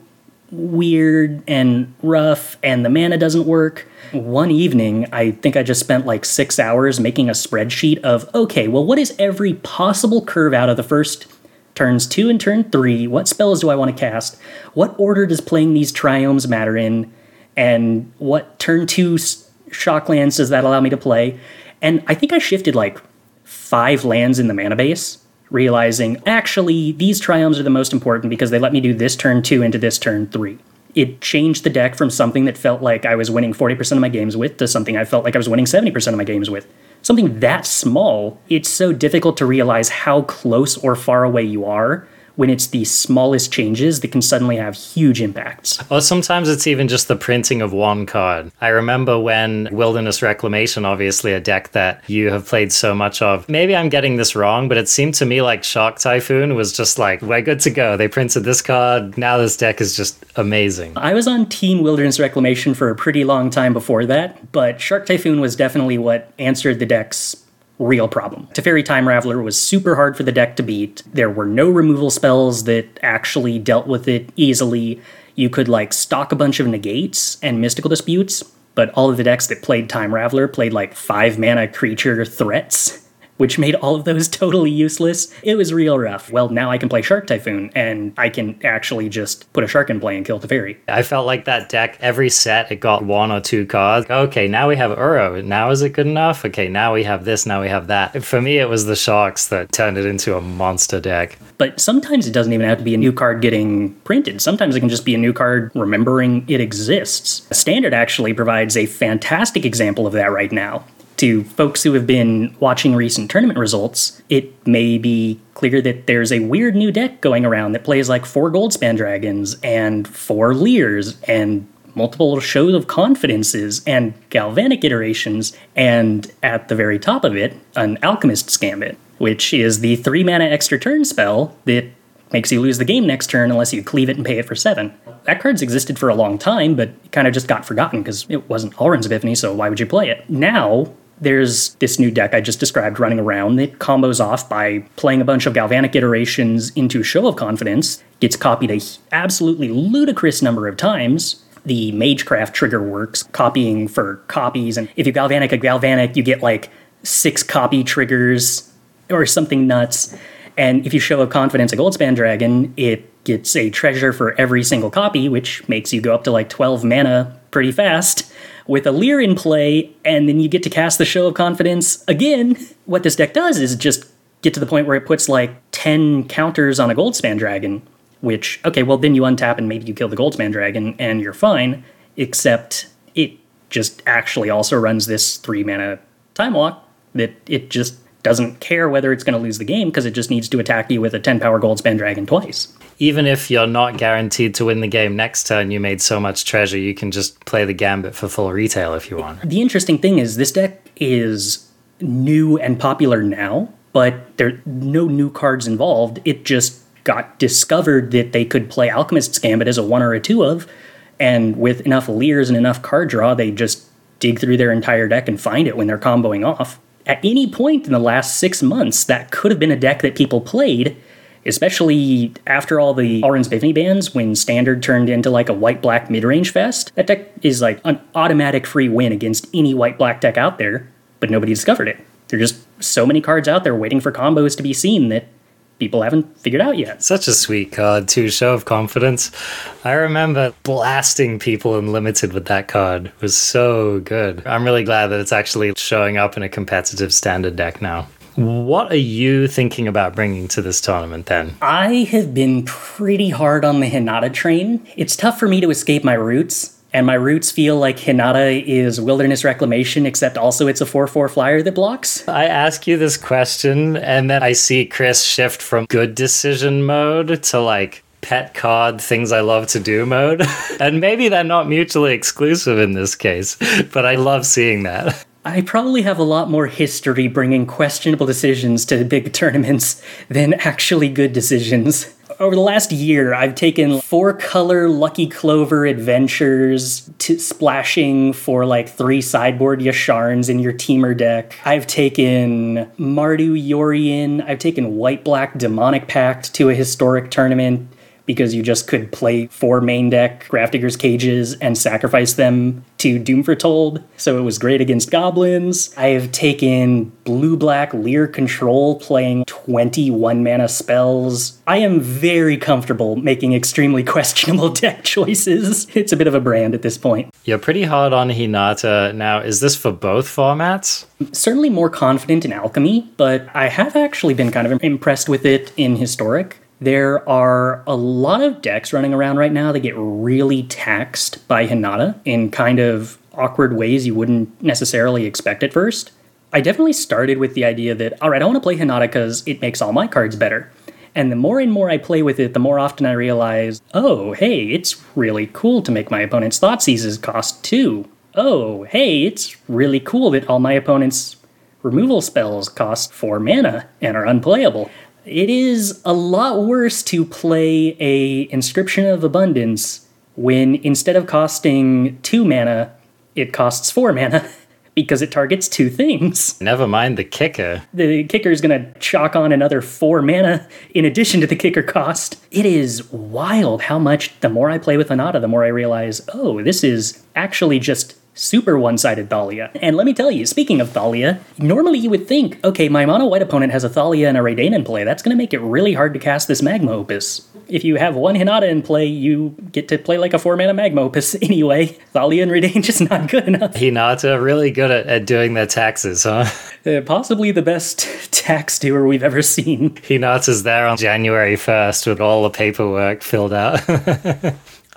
weird and rough, and the mana doesn't work. One evening, I think I just spent like six hours making a spreadsheet of okay, well, what is every possible curve out of the first turns two and turn three? What spells do I want to cast? What order does playing these triomes matter in? And what turn two shock lands does that allow me to play? And I think I shifted like five lands in the mana base realizing actually these triomes are the most important because they let me do this turn two into this turn three. It changed the deck from something that felt like I was winning 40% of my games with to something I felt like I was winning 70% of my games with. Something that small, it's so difficult to realize how close or far away you are when it's the smallest changes that can suddenly have huge impacts. Or sometimes it's even just the printing of one card. I remember when Wilderness Reclamation, obviously a deck that you have played so much of. Maybe I'm getting this wrong, but it seemed to me like Shark Typhoon was just like, we're good to go. They printed this card. Now this deck is just amazing. I was on Team Wilderness Reclamation for a pretty long time before that, but Shark Typhoon was definitely what answered the deck's real problem. Teferi Time Raveler was super hard for the deck to beat. There were no removal spells that actually dealt with it easily. You could like stock a bunch of negates and mystical disputes, but all of the decks that played Time Raveler played like five mana creature threats which made all of those totally useless. It was real rough. Well, now I can play Shark Typhoon, and I can actually just put a shark in play and kill Teferi. I felt like that deck, every set, it got one or two cards. Okay, now we have Uro. Now is it good enough? Okay, now we have this, now we have that. For me, it was the Sharks that turned it into a monster deck. But sometimes it doesn't even have to be a new card getting printed. Sometimes it can just be a new card remembering it exists. Standard actually provides a fantastic example of that right now to folks who have been watching recent tournament results, it may be clear that there's a weird new deck going around that plays like four Goldspan Dragons and four Liers and multiple shows of confidences and galvanic iterations, and at the very top of it, an Alchemist's Gambit, which is the three mana extra turn spell that makes you lose the game next turn unless you cleave it and pay it for seven. That card's existed for a long time, but kind of just got forgotten because it wasn't Alrund's Epiphany, so why would you play it? Now, there's this new deck I just described running around that combos off by playing a bunch of galvanic iterations into Show of Confidence, gets copied a absolutely ludicrous number of times. The Magecraft trigger works, copying for copies, and if you galvanic a galvanic, you get like six copy triggers or something nuts. And if you show of confidence a Goldspan Dragon, it gets a treasure for every single copy, which makes you go up to like 12 mana pretty fast with a Lier in play, and then you get to cast the Show of Confidence again. What this deck does is just get to the point where it puts like 10 counters on a Goldspan Dragon, which, okay, well, then you untap and maybe you kill the Goldspan Dragon and you're fine, except it just actually also runs this three mana time walk that it just doesn't care whether it's going to lose the game because it just needs to attack you with a 10 power Goldspan Dragon twice. Even if you're not guaranteed to win the game next turn, you made so much treasure, you can just play the gambit for full retail if you want. The interesting thing is, this deck is new and popular now, but there are no new cards involved. It just got discovered that they could play Alchemist's Gambit as a one or a two of, and with enough Liers and enough card draw, they just dig through their entire deck and find it when they're comboing off. At any point in the last six months, that could have been a deck that people played, especially after all the Alrund's Epiphany bans, when Standard turned into like a white black mid range fest. That deck is like an automatic free win against any white black deck out there, but nobody discovered it. There are just so many cards out there waiting for combos to be seen that people haven't figured out yet. Such a sweet card, too. Show of confidence. I remember blasting people in limited with that card. It was so good. I'm really glad that it's actually showing up in a competitive standard deck now. What are you thinking about bringing to this tournament then? I have been pretty hard on the Hinata train. It's tough for me to escape my roots, and my roots feel like Hinata is Wilderness Reclamation, except also it's a 4 4 flyer that blocks. I ask you this question, and then I see Chris shift from good decision mode to like pet card things I love to do mode. and maybe they're not mutually exclusive in this case, but I love seeing that. I probably have a lot more history bringing questionable decisions to big tournaments than actually good decisions. Over the last year, I've taken four color Lucky Clover adventures to splashing for like three sideboard Yasharns in your Temur deck. I've taken Mardu Yorion. I've taken White Black Demonic Pact to a historic tournament because you just could play four main deck Grafdigger's Cages and sacrifice them to Doom Foretold. So it was great against goblins. I have taken blue black Lier Control playing 21 mana spells. I am very comfortable making extremely questionable deck choices. It's a bit of a brand at this point. You're pretty hard on Hinata. Now, is this for both formats? Certainly more confident in Alchemy, but I have actually been kind of impressed with it in Historic. There are a lot of decks running around right now that get really taxed by Hinata in kind of awkward ways you wouldn't necessarily expect at first. I definitely started with the idea that, all right, I want to play Hinata because it makes all my cards better. And the more and more I play with it, the more often I realize, oh, hey, it's really cool to make my opponent's Thoughtseizes cost two. Oh, hey, it's really cool that all my opponent's removal spells cost four mana and are unplayable. It is a lot worse to play a Inscription of Abundance when instead of costing two mana, it costs four mana because it targets two things. Never mind the kicker. The kicker is going to chalk on another four mana in addition to the kicker cost. It is wild how much the more I play with Hinata the more I realize, oh, this is actually just super one sided Thalia. And let me tell you, speaking of Thalia, normally you would think, okay, my mono white opponent has a Thalia and a Reidane in play. That's going to make it really hard to cast this Magma Opus. If you have one Hinata in play, you get to play like a four mana Magma Opus anyway. Thalia and Reidane just not good enough. Hinata really good at, at doing their taxes, huh? Uh, possibly the best tax doer we've ever seen. Hinata's there on January 1st with all the paperwork filled out.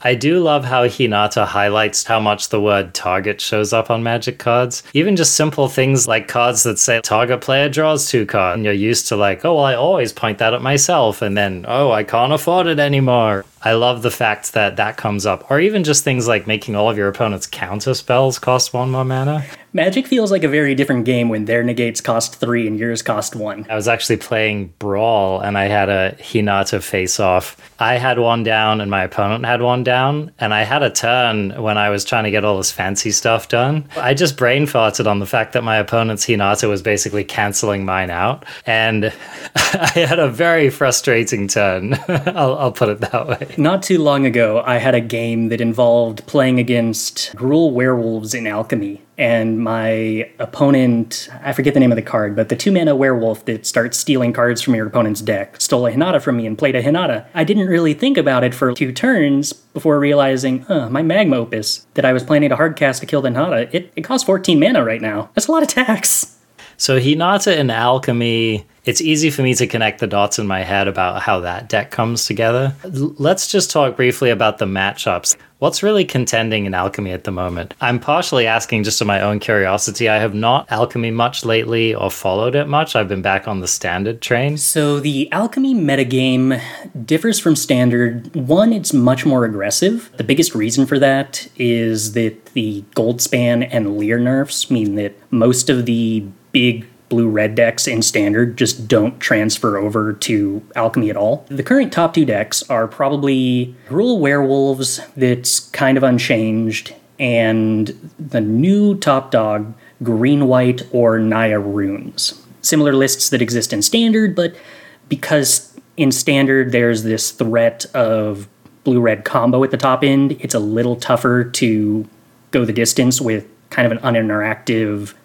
I do love how Hinata highlights how much the word target shows up on magic cards. Even just simple things like cards that say target player draws two cards. And you're used to like, oh, well, I always point that at myself. And then, oh, I can't afford it anymore. I love the fact that that comes up. Or even just things like making all of your opponent's counter spells cost one more mana. Magic feels like a very different game when their negates cost three and yours cost one. I was actually playing Brawl and I had a Hinata face off. I had one down and my opponent had one down. And I had a turn when I was trying to get all this fancy stuff done. I just brain farted on the fact that my opponent's Hinata was basically canceling mine out. And I had a very frustrating turn. I'll, I'll put it that way. Not too long ago, I had a game that involved playing against Gruul werewolves in Alchemy and my opponent, I forget the name of the card, but the two mana werewolf that starts stealing cards from your opponent's deck stole a Hinata from me and played a Hinata. I didn't really think about it for two turns before realizing, my Magma Opus that I was planning to hardcast to kill the Hinata, it, it costs 14 mana right now. That's a lot of tax. So Hinata and Alchemy, it's easy for me to connect the dots in my head about how that deck comes together. L- let's just talk briefly about the matchups. What's really contending in Alchemy at the moment? I'm partially asking just of my own curiosity. I have not Alchemy much lately or followed it much. I've been back on the standard train. So the Alchemy metagame differs from standard. One, it's much more aggressive. The biggest reason for that is that the Goldspan and Lier nerfs mean that most of the big blue red decks in standard just don't transfer over to alchemy at all. The current top two decks are probably Gruul Werewolves, that's kind of unchanged, and the new top dog, Green White or Naya Runes. Similar lists that exist in standard, but because in standard there's this threat of blue red combo at the top end, it's a little tougher to go the distance with kind of an uninteractive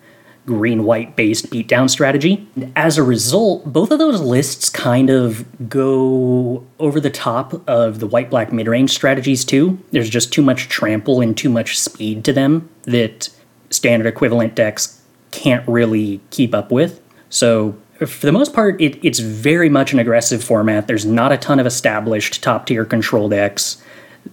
green white based beatdown strategy. As a result, both of those lists kind of go over the top of the white black mid range strategies too. There's just too much trample and too much speed to them that standard equivalent decks can't really keep up with. So, for the most part, it, it's very much an aggressive format. There's not a ton of established top tier control decks.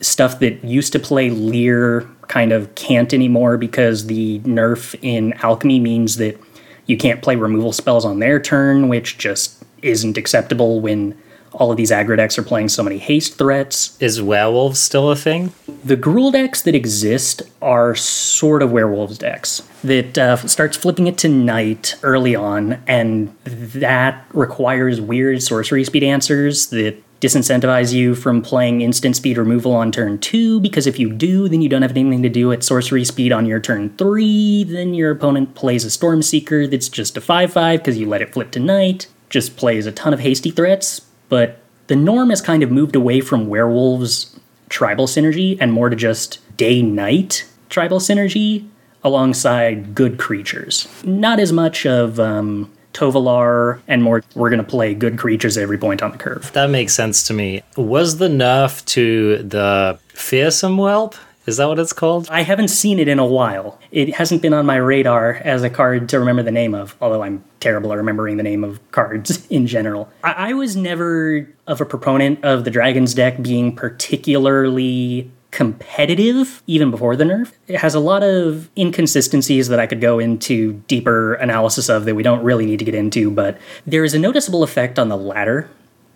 Stuff that used to play Lier kind of can't anymore because the nerf in alchemy means that you can't play removal spells on their turn, which just isn't acceptable when all of these aggro decks are playing so many haste threats. Is werewolves still a thing? The Gruul decks that exist are sort of werewolves decks that uh, starts flipping it to night early on, and that requires weird sorcery speed answers that disincentivize you from playing instant speed removal on turn two, because if you do, then you don't have anything to do at sorcery speed on your turn three. Then your opponent plays a Stormseeker that's just a 5 5 because you let it flip to night, just plays a ton of hasty threats. But the norm has kind of moved away from werewolves tribal synergy and more to just day night tribal synergy alongside good creatures. Not as much of um, Tovolar, and more, we're going to play good creatures at every point on the curve. That makes sense to me. Was the nerf to the fearsome whelp? Is that what it's called? I haven't seen it in a while. It hasn't been on my radar as a card to remember the name of, although I'm terrible at remembering the name of cards in general. I, I was never of a proponent of the Dragons deck being particularly competitive even before the nerf. It has a lot of inconsistencies that I could go into deeper analysis of that we don't really need to get into, but there is a noticeable effect on the ladder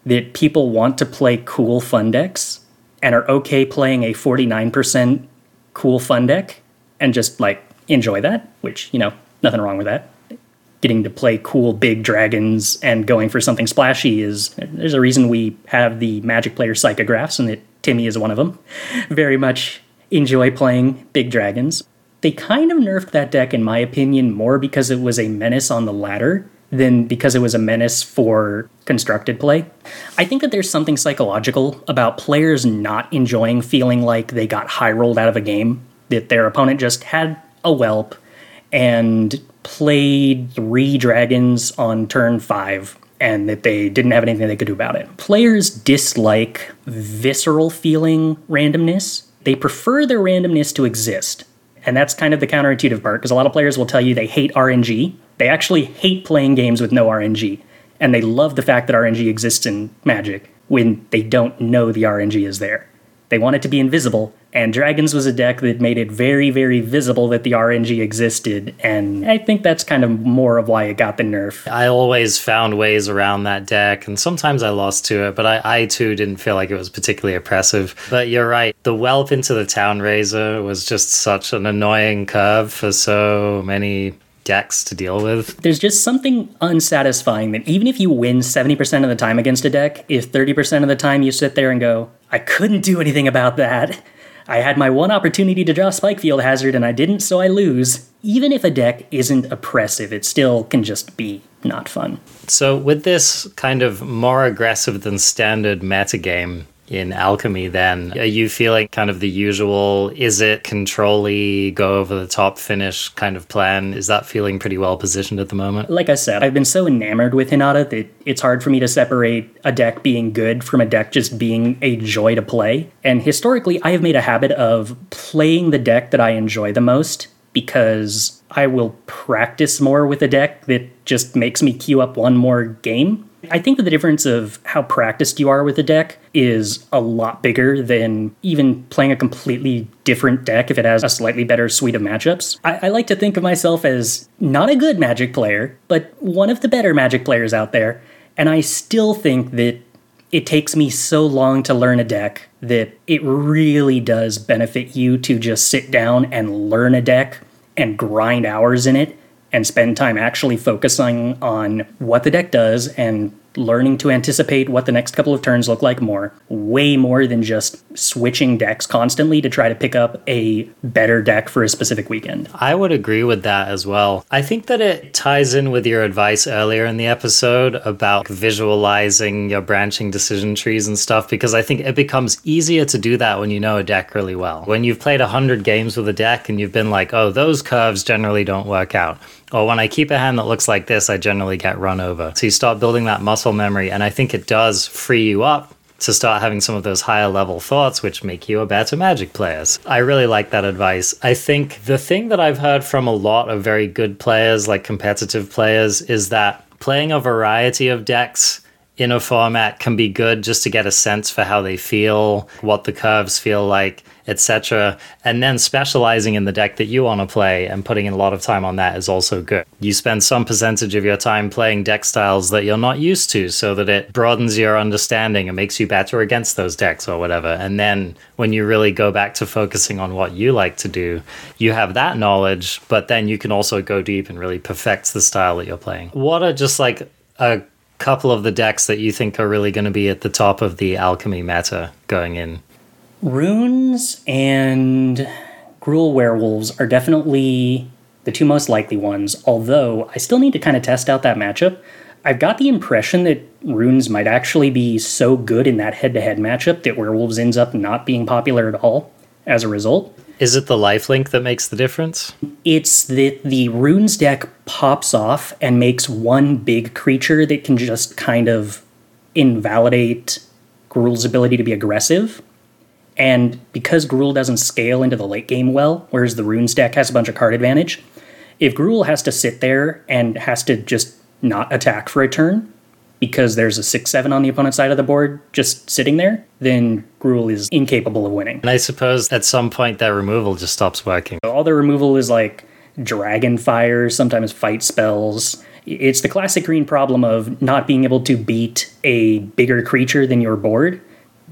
that people want to play cool fun decks and are okay playing a 49% cool fun deck and just like enjoy that, which, you know, nothing wrong with that. Getting to play cool big dragons and going for something splashy is there's a reason we have the magic player psychographs and it Timmy is one of them, very much enjoy playing big dragons. They kind of nerfed that deck, in my opinion, more because it was a menace on the ladder than because it was a menace for constructed play. I think that there's something psychological about players not enjoying feeling like they got high rolled out of a game, that their opponent just had a whelp and played three dragons on turn five and that they didn't have anything they could do about it. Players dislike visceral feeling randomness. They prefer their randomness to exist. And that's kind of the counterintuitive part because a lot of players will tell you they hate RNG. They actually hate playing games with no RNG. And they love the fact that RNG exists in Magic when they don't know the RNG is there. They want it to be invisible, and Dragons was a deck that made it very, very visible that the RNG existed, and I think that's kind of more of why it got the nerf. I always found ways around that deck, and sometimes I lost to it, but I, I too didn't feel like it was particularly oppressive. But you're right, the Whelp into the Town-razer was just such an annoying curve for so many decks to deal with. There's just something unsatisfying that even if you win 70% of the time against a deck, if 30% of the time you sit there and go, I couldn't do anything about that. I had my one opportunity to draw Spikefield Hazard and I didn't, so I lose. Even if a deck isn't oppressive, it still can just be not fun. So, with this kind of more aggressive than standard metagame, in Alchemy then. Are you feeling kind of the usual, is it control go over the top finish kind of plan? Is that feeling pretty well positioned at the moment? Like I said, I've been so enamored with Hinata that it's hard for me to separate a deck being good from a deck just being a joy to play. And historically, I have made a habit of playing the deck that I enjoy the most because I will practice more with a deck that just makes me queue up one more game. I think that the difference of how practiced you are with a deck is a lot bigger than even playing a completely different deck if it has a slightly better suite of matchups. I, I, like to think of myself as not a good Magic player, but one of the better Magic players out there. And I still think that it takes me so long to learn a deck that it really does benefit you to just sit down and learn a deck and grind hours in it and spend time actually focusing on what the deck does and learning to anticipate what the next couple of turns look like more, way more than just switching decks constantly to try to pick up a better deck for a specific weekend. I would agree with that as well. I think that it ties in with your advice earlier in the episode about visualizing your branching decision trees and stuff because I think it becomes easier to do that when you know a deck really well. When you've played 100 games with a deck and you've been like, "Oh, those curves generally don't work out." Or when I keep a hand that looks like this, I generally get run over. So you start building that muscle memory, and I think it does free you up to start having some of those higher level thoughts, which make you a better magic player. I really like that advice. I think the thing that I've heard from a lot of very good players, like competitive players, is that playing a variety of decks in a format can be good just to get a sense for how they feel, what the curves feel like, etc. And then specializing in the deck that you want to play and putting in a lot of time on that is also good. You spend some percentage of your time playing deck styles that you're not used to so that it broadens your understanding and makes you better against those decks or whatever. And then when you really go back to focusing on what you like to do, you have that knowledge, but then you can also go deep and really perfect the style that you're playing. What are just like a couple of the decks that you think are really going to be at the top of the alchemy meta going in? Runes and Gruul Werewolves are definitely the two most likely ones, although I still need to kind of test out that matchup. I've got the impression that Runes might actually be so good in that head to head matchup that Werewolves ends up not being popular at all as a result. Is it the lifelink that makes the difference? It's that the Runes deck pops off and makes one big creature that can just kind of invalidate Gruul's ability to be aggressive. And because Gruul doesn't scale into the late game well, whereas the Runes deck has a bunch of card advantage, if Gruul has to sit there and has to just not attack for a turn because there's a 6 7 on the opponent's side of the board just sitting there, then Gruul is incapable of winning. And I suppose at some point that removal just stops working. All the removal is like dragon fire, sometimes fight spells. It's the classic green problem of not being able to beat a bigger creature than your board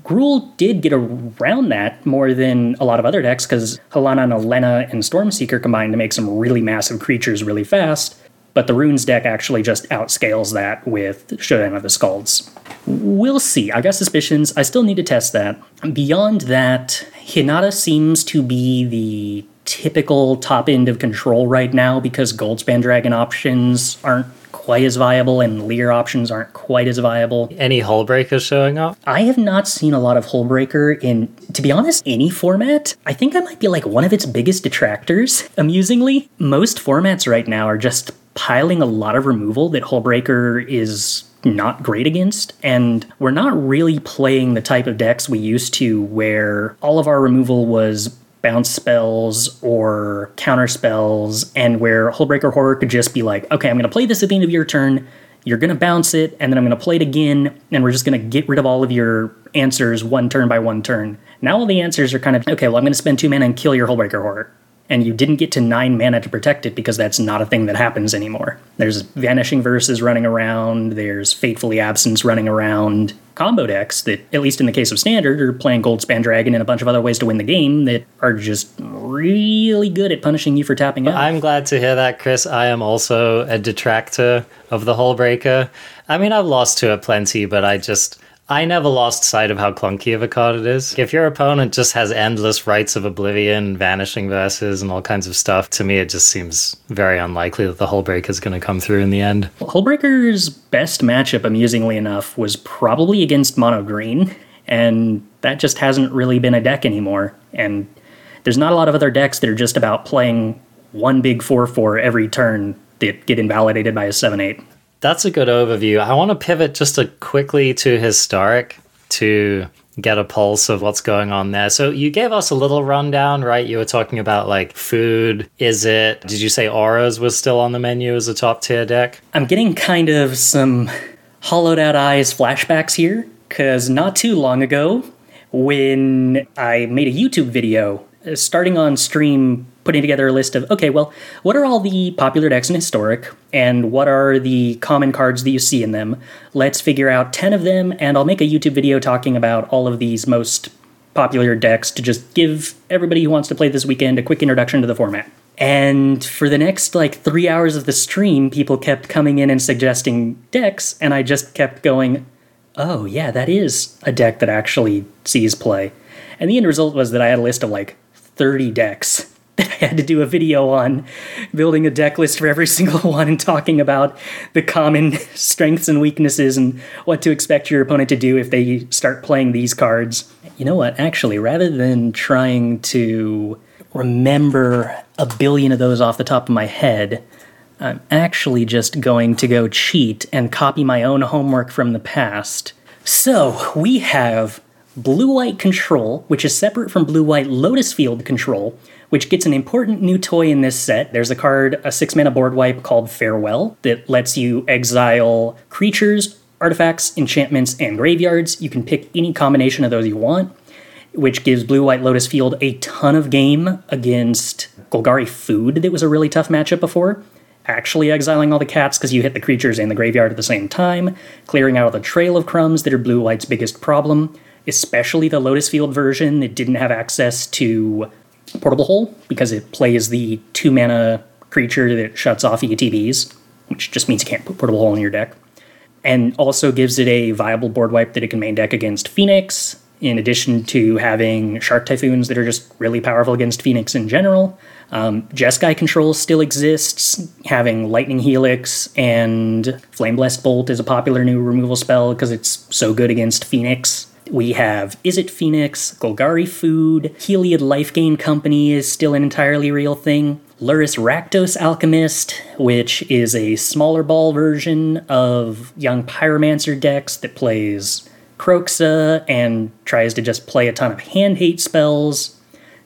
Gruul did get around that more than a lot of other decks because Halana and Alena and Stormseeker combined to make some really massive creatures really fast, but the Runes deck actually just outscales that with Showdown of the Skalds. We'll see. I got suspicions. I still need to test that. Beyond that, Hinata seems to be the typical top end of control right now because Goldspan Dragon options aren't quite as viable and Lier options aren't quite as viable. Any Hullbreakers showing up? I have not seen a lot of Hullbreaker in, to be honest, any format. I think I might be like one of its biggest detractors, amusingly. Most formats right now are just piling a lot of removal that Hullbreaker is not great against, and we're not really playing the type of decks we used to where all of our removal was bounce spells or counter spells, and where Hullbreaker Horror could just be like, okay, I'm going to play this at the end of your turn. You're going to bounce it, and then I'm going to play it again, and we're just going to get rid of all of your answers one turn by one turn. Now all the answers are kind of, okay, well, I'm going to spend two mana and kill your Hullbreaker Horror and you didn't get to nine mana to protect it because that's not a thing that happens anymore. There's Vanishing Verses running around, there's Fatefully Absence running around, combo decks that, at least in the case of Standard, are playing Goldspan Dragon and a bunch of other ways to win the game that are just really good at punishing you for tapping out. I'm glad to hear that, Chris. I am also a detractor of the Hullbreaker. I mean, I've lost to it plenty, but I just I never lost sight of how clunky of a card it is. If your opponent just has endless rites of oblivion, vanishing verses, and all kinds of stuff, to me it just seems very unlikely that the Hullbreaker is going to come through in the end. Hullbreaker's best matchup, amusingly enough, was probably against Mono Green. And that just hasn't really been a deck anymore. And there's not a lot of other decks that are just about playing one big 4 4 every turn that get invalidated by a 7 8. That's a good overview. I want to pivot just quickly to historic to get a pulse of what's going on there. So you gave us a little rundown, right? You were talking about like food. Is it? Did you say auras was still on the menu as a top tier deck? I'm getting kind of some hollowed out eyes flashbacks here because not too long ago, when I made a YouTube video uh, starting on stream putting together a list of okay, well, what are all the popular decks in historic, and what are the common cards that you see in them? Let's figure out 10 of them, and I'll make a YouTube video talking about all of these most popular decks to just give everybody who wants to play this weekend a quick introduction to the format. And for the next like three hours of the stream, people kept coming in and suggesting decks, and I just kept going, oh, yeah, that is a deck that actually sees play. And the end result was that I had a list of like 30 decks that I had to do a video on building a deck list for every single one and talking about the common strengths and weaknesses and what to expect your opponent to do if they start playing these cards. You know what? Actually, rather than trying to remember a billion of those off the top of my head, I'm actually just going to go cheat and copy my own homework from the past. So, we have blue white control, which is separate from blue white lotus field control, which gets an important new toy in this set. There's a card, a six mana board wipe called Farewell, that lets you exile creatures, artifacts, enchantments, and graveyards. You can pick any combination of those you want, which gives Blue White Lotus Field a ton of game against Golgari Food, that was a really tough matchup before. Actually exiling all the cats because you hit the creatures and the graveyard at the same time, clearing out the trail of crumbs that are Blue White's biggest problem, especially the Lotus Field version it didn't have access to Portable Hole because it plays the two mana creature that shuts off ETBs, which just means you can't put Portable Hole in your deck. And also gives it a viable board wipe that it can main deck against Phoenix, in addition to having Shark Typhoons that are just really powerful against Phoenix in general. Um, Jeskai Control still exists, having Lightning Helix and Flame Blessed Bolt is a popular new removal spell because it's so good against Phoenix. We have Izzet Phoenix, Golgari Food, Heliod Life Gain Company is still an entirely real thing. Lurrus Rakdos Alchemist, which is a smaller ball version of Young Pyromancer decks that plays Kroxa and tries to just play a ton of hand hate spells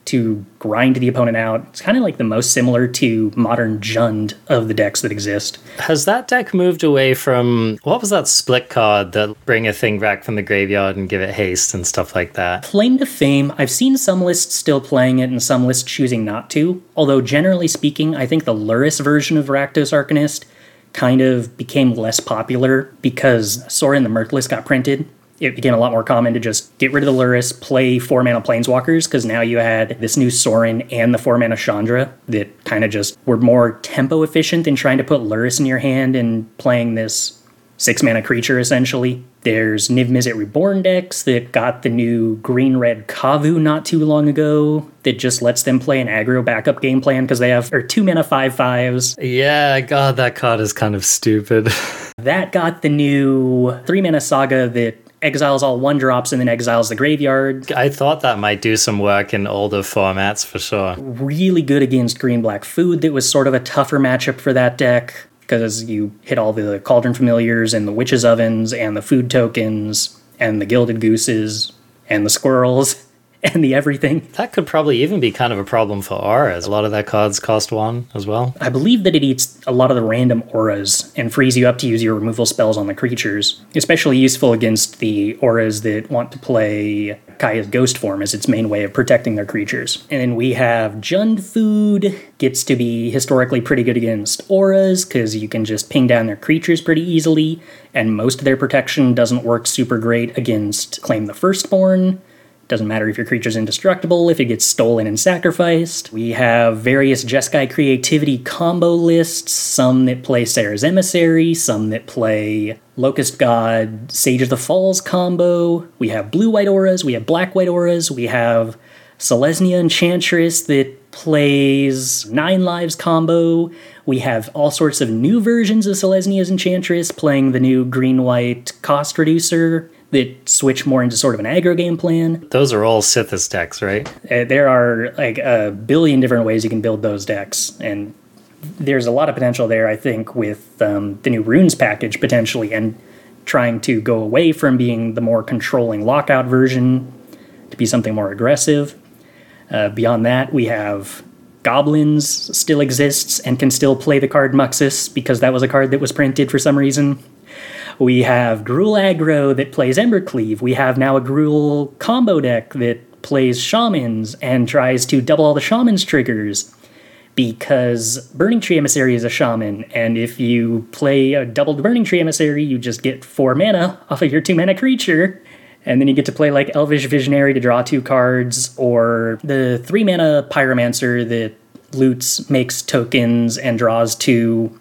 to grind the opponent out. It's kind of like the most similar to modern Jund of the decks that exist. Has that deck moved away from what was that split card that bring a thing back from the graveyard and give it haste and stuff like that? Claim to fame, I've seen some lists still playing it and some lists choosing not to. Although generally speaking, I think the Lurrus version of Rakdos Arcanist kind of became less popular because Sorin the Mirthless got printed it became a lot more common to just get rid of the Lurrus, play four mana Planeswalkers, because now you had this new Sorin and the four mana Chandra that kind of just were more tempo efficient than trying to put Lurrus in your hand and playing this six mana creature essentially. There's Niv Mizzet Reborn decks that got the new green red Kavu not too long ago that just lets them play an aggro backup game plan because they have or two mana five fives. Yeah, God, that card is kind of stupid. that got the new three mana saga that exiles all one drops and then exiles the graveyard. I thought that might do some work in older formats for sure. Really good against green black food, that was sort of a tougher matchup for that deck because you hit all the cauldron familiars and the witches ovens and the food tokens and the gilded gooses and the squirrels and the everything. That could probably even be kind of a problem for auras. A lot of their cards cost one as well. I believe that it eats a lot of the random auras and frees you up to use your removal spells on the creatures. Especially useful against the auras that want to play Kaya's ghost form as its main way of protecting their creatures. And then we have Jund Food, gets to be historically pretty good against auras because you can just ping down their creatures pretty easily, and most of their protection doesn't work super great against Claim the Firstborn. Doesn't matter if your creature's indestructible, if it gets stolen and sacrificed. We have various Jeskai creativity combo lists, some that play Serra's Emissary, some that play Locust God, Sage of the Falls combo. We have blue white auras, we have black white auras, we have Selesnya Enchantress that plays Nine Lives combo. We have all sorts of new versions of Selesnya's Enchantress playing the new green white cost reducer that switch more into sort of an aggro game plan. Those are all Sythis decks, right? Uh, there are like a billion different ways you can build those decks, and there's a lot of potential there, I think, with um, the new runes package potentially, and trying to go away from being the more controlling lockout version to be something more aggressive. Uh, beyond that, we have goblins still exists and can still play the card Muxus because that was a card that was printed for some reason. We have Gruul aggro that plays Embercleave. We have now a Gruul combo deck that plays shamans and tries to double all the shamans triggers because Burning Tree Emissary is a shaman, and if you play a doubled Burning Tree Emissary, you just get four mana off of your two mana creature. And then you get to play like Elvish Visionary to draw two cards, or the three mana Pyromancer that loots, makes tokens, and draws two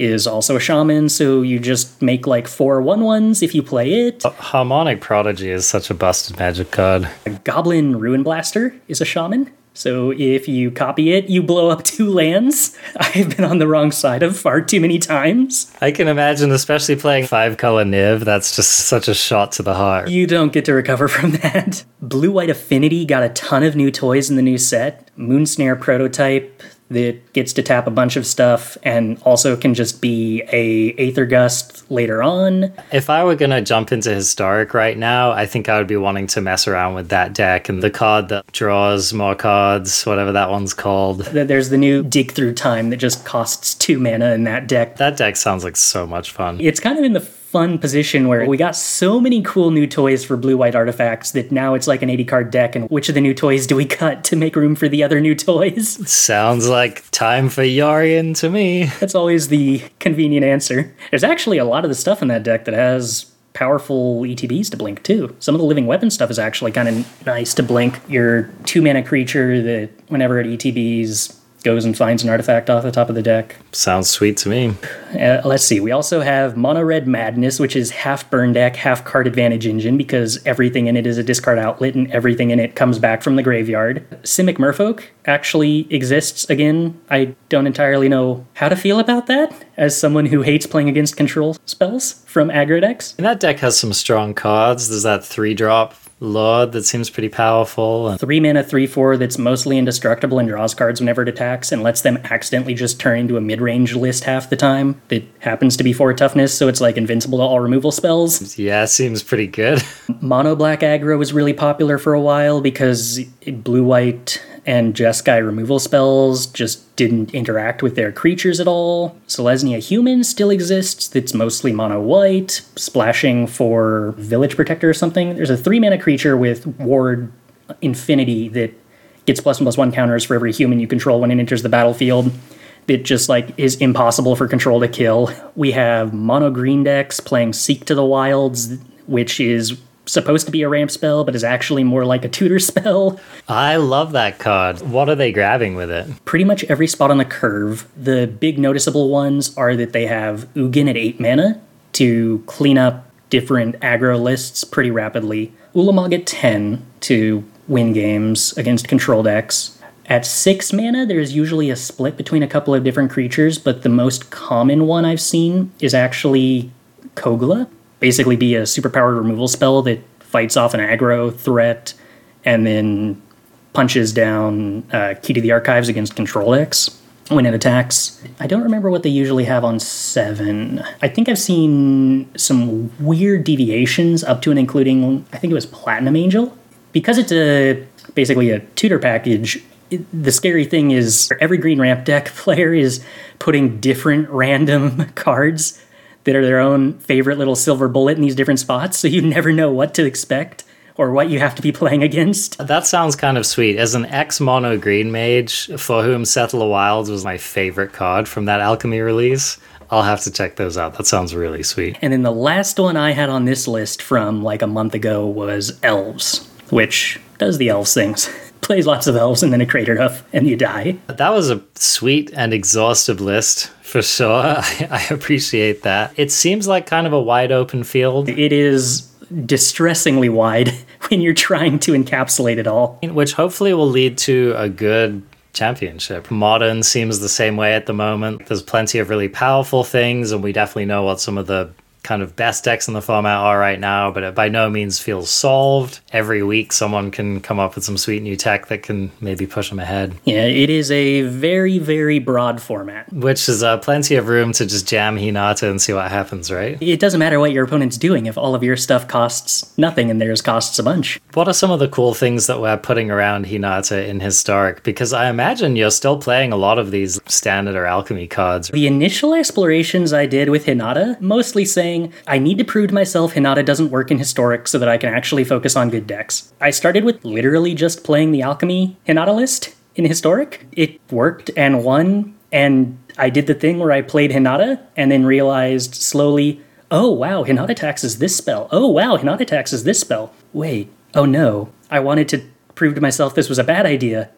is also a shaman, so you just make like four one ones if you play it. Harmonic Prodigy is such a busted magic card. A Goblin Ruin Blaster is a shaman. So if you copy it, you blow up two lands. I've been on the wrong side of far too many times. I can imagine, especially playing five color Niv, that's just such a shot to the heart. You don't get to recover from that. Blue White Affinity got a ton of new toys in the new set. Moonsnare prototype, that gets to tap a bunch of stuff and also can just be a Aether Gust later on. If I were going to jump into Historic right now, I think I would be wanting to mess around with that deck and the card that draws more cards, whatever that one's called. There's the new Dig Through Time that just costs two mana in that deck. That deck sounds like so much fun. It's kind of in the fun position where we got so many cool new toys for blue white artifacts that now it's like an 80 card deck and which of the new toys do we cut to make room for the other new toys sounds like time for Yorion to me that's always the convenient answer there's actually a lot of the stuff in that deck that has powerful ETBs to blink too. Some of the living weapon stuff is actually kind of nice to blink. Your two mana creature that whenever it ETBs goes and finds an artifact off the top of the deck. Sounds sweet to me. Uh, let's see. We also have Mono Red Madness, which is half burn deck, half card advantage engine because everything in it is a discard outlet and everything in it comes back from the graveyard. Simic Merfolk actually exists again. I don't entirely know how to feel about that as someone who hates playing against control spells from aggro decks. And that deck has some strong cards. There's that three drop Lord that seems pretty powerful. Three mana, three four that's mostly indestructible and draws cards whenever it attacks and lets them accidentally just turn into a mid range list half the time that happens to be four toughness, so it's like invincible to all removal spells. Yeah, seems pretty good. Mono black aggro was really popular for a while because blue white and Jeskai removal spells just didn't interact with their creatures at all. Selesnya Human still exists, that's mostly mono white, splashing for Village Protector or something. There's a three mana creature with Ward Infinity that gets plus one plus one counters for every human you control when it enters the battlefield. It just like is impossible for control to kill. We have mono green decks playing Seek to the Wilds, which is supposed to be a ramp spell, but is actually more like a tutor spell. I love that card. What are they grabbing with it? Pretty much every spot on the curve. The big noticeable ones are that they have Ugin at 8 mana to clean up different aggro lists pretty rapidly. Ulamog at 10 to win games against control decks. At 6 mana, there's usually a split between a couple of different creatures, but the most common one I've seen is actually Kogla, basically be a superpowered removal spell that fights off an aggro threat and then punches down uh, Key to the Archives against Control X when it attacks. I don't remember what they usually have on 7. I think I've seen some weird deviations up to and including, I think it was Platinum Angel. Because it's a basically a tutor package, it, the scary thing is every green ramp deck player is putting different random cards that are their own favorite little silver bullet in these different spots, so you never know what to expect or what you have to be playing against. That sounds kind of sweet. As an ex mono green mage, for whom Settle Wilds was my favorite card from that alchemy release, I'll have to check those out. That sounds really sweet. And then the last one I had on this list from like a month ago was Elves, which does the elves things. Plays lots of elves and then a crater hoof and you die. That was a sweet and exhaustive list for sure. I, I appreciate that. It seems like kind of a wide open field. It is distressingly wide when you're trying to encapsulate it all. Which hopefully will lead to a good championship. Modern seems the same way at the moment. There's plenty of really powerful things, and we definitely know what some of the kind of best decks in the format are right now, but it by no means feels solved. Every week, someone can come up with some sweet new tech that can maybe push them ahead, Yeah, it is a very, very broad format. which is uh, plenty of room to just jam Hinata and see what happens, right? It doesn't matter what your opponent's doing if all of your stuff costs nothing and theirs costs a bunch. What are some of the cool things that we're putting around Hinata in Historic? Because I imagine you're still playing a lot of these standard or alchemy cards. The initial explorations I did with Hinata, mostly saying, I need to prove to myself Hinata doesn't work in Historic so that I can actually focus on good decks. I started with literally just playing the Alchemy Hinata list in Historic. It worked and won, and I did the thing where I played Hinata and then realized slowly, oh wow, Hinata taxes this spell. Oh wow, Hinata taxes this spell. Wait, oh no. I wanted to prove to myself this was a bad idea,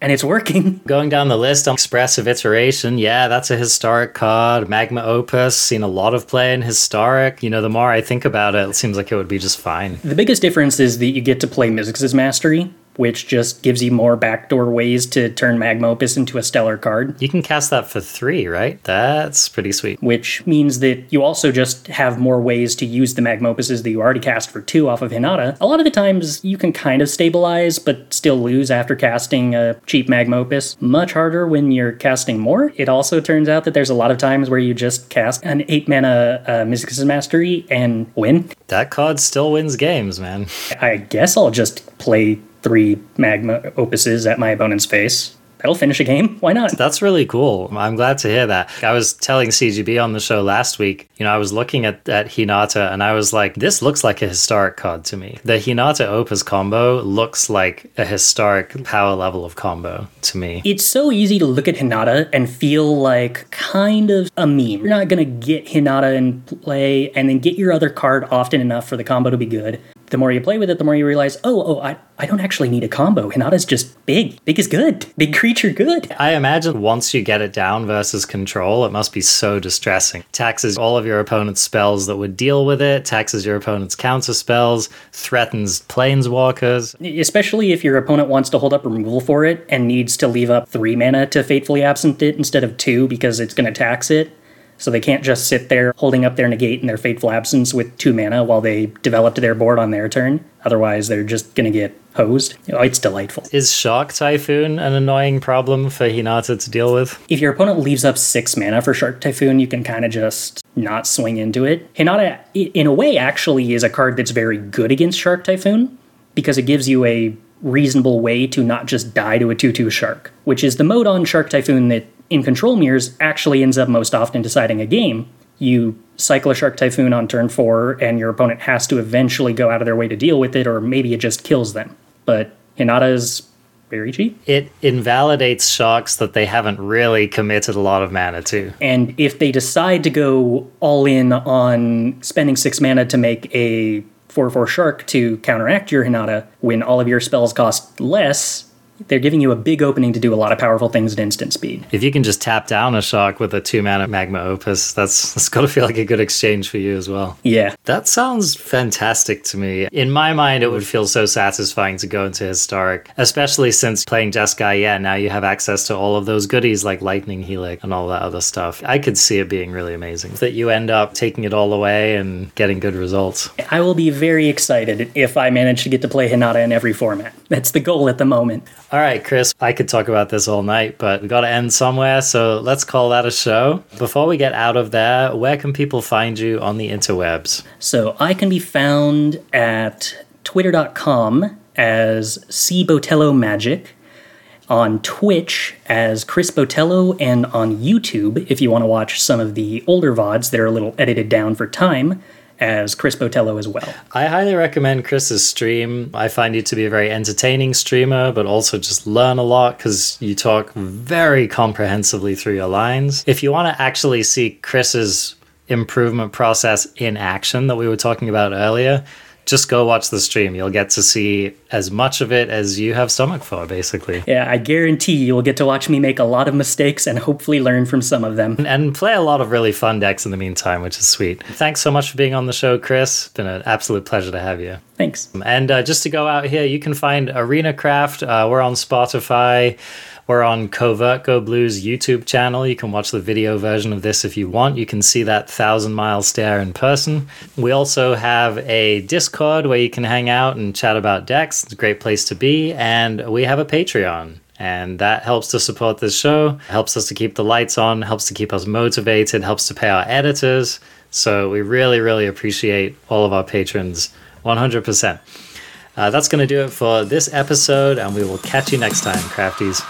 and it's working. Going down the list on Expressive Iteration, yeah, that's a historic card. Magma Opus, seen a lot of play in historic. You know, the more I think about it, it seems like it would be just fine. The biggest difference is that you get to play Mizzix's Mastery, which just gives you more backdoor ways to turn Magma Opus into a stellar card, You can cast that for three, right? That's pretty sweet. which means that you also just have more ways to use the Magma Opuses that you already cast for two off of Hinata. A lot of the times you can kind of stabilize, but still lose after casting a cheap Magma Opus. Much harder when you're casting more. It also turns out that there's a lot of times where you just cast an 8 mana uh, Mastery and win. That card still wins games, man. I guess I'll just play three magma opuses at my opponent's face. That'll finish a game. Why not? That's really cool. I'm glad to hear that. I was telling CGB on the show last week, you know, I was looking at, at Hinata and I was like, this looks like a historic card to me. The Hinata Opus combo looks like a historic power level of combo to me. It's so easy to look at Hinata and feel like kind of a meme. You're not gonna get Hinata in play and then get your other card often enough for the combo to be good. The more you play with it, the more you realize, oh, oh, I, I don't actually need a combo. Hinata's just big. Big is good. Big creature good. I imagine once you get it down versus control, it must be so distressing. Taxes all of your opponent's spells that would deal with it, taxes your opponent's counter spells, threatens planeswalkers. Especially if your opponent wants to hold up removal for it and needs to leave up three mana to fatefully absent it instead of two because it's going to tax it. So they can't just sit there holding up their negate and their fateful absence with two mana while they develop to their board on their turn. Otherwise, they're just going to get hosed. Oh, it's delightful. Is Shark Typhoon an annoying problem for Hinata to deal with? If your opponent leaves up six mana for Shark Typhoon, you can kind of just not swing into it. Hinata, in a way, actually is a card that's very good against Shark Typhoon because it gives you a reasonable way to not just die to a 2 2 Shark, which is the mode on Shark Typhoon that in Control Mirrors actually ends up most often deciding a game. You cycle a Shark Typhoon on turn four, and your opponent has to eventually go out of their way to deal with it, or maybe it just kills them. But Hinata is very cheap. It invalidates sharks that they haven't really committed a lot of mana to. And if they decide to go all in on spending six mana to make a 4 4 shark to counteract your Hinata, when all of your spells cost less, they're giving you a big opening to do a lot of powerful things at instant speed. If you can just tap down a shock with a two mana magma opus, that's that's got to feel like a good exchange for you as well. Yeah. That sounds fantastic to me. In my mind, it would feel so satisfying to go into historic, especially since playing Jeskai, yeah, now you have access to all of those goodies like Lightning Helix and all that other stuff. I could see it being really amazing. That you end up taking it all away and getting good results. I will be very excited if I manage to get to play Hinata in every format. That's the goal at the moment. All right, Chris, I could talk about this all night, but we got to end somewhere, so let's call that a show. Before we get out of there, where can people find you on the interwebs? So I can be found at twitter.com as C Botello Magic, on Twitch as Chris Botello, and on YouTube, if you want to watch some of the older VODs that are a little edited down for time, as Chris Botello as well. I highly recommend Chris's stream. I find you to be a very entertaining streamer, but also just learn a lot because you talk very comprehensively through your lines. If you want to actually see Chris's improvement process in action that we were talking about earlier, just go watch the stream. You'll get to see as much of it as you have stomach for, basically. Yeah, I guarantee you will get to watch me make a lot of mistakes and hopefully learn from some of them. And play a lot of really fun decks in the meantime, which is sweet. Thanks so much for being on the show, Chris. It's been an absolute pleasure to have you. Thanks. And uh, just to go out here, you can find Arena Craft. Uh, we're on Spotify. We're on CovertGoBlue's YouTube channel. You can watch the video version of this if you want. You can see that thousand mile stare in person. We also have a Discord where you can hang out and chat about decks. It's a great place to be. And we have a Patreon. And that helps to support this show, helps us to keep the lights on, helps to keep us motivated, helps to pay our editors. So we really, really appreciate all of our patrons 100%. Uh, that's going to do it for this episode, and we will catch you next time, crafties.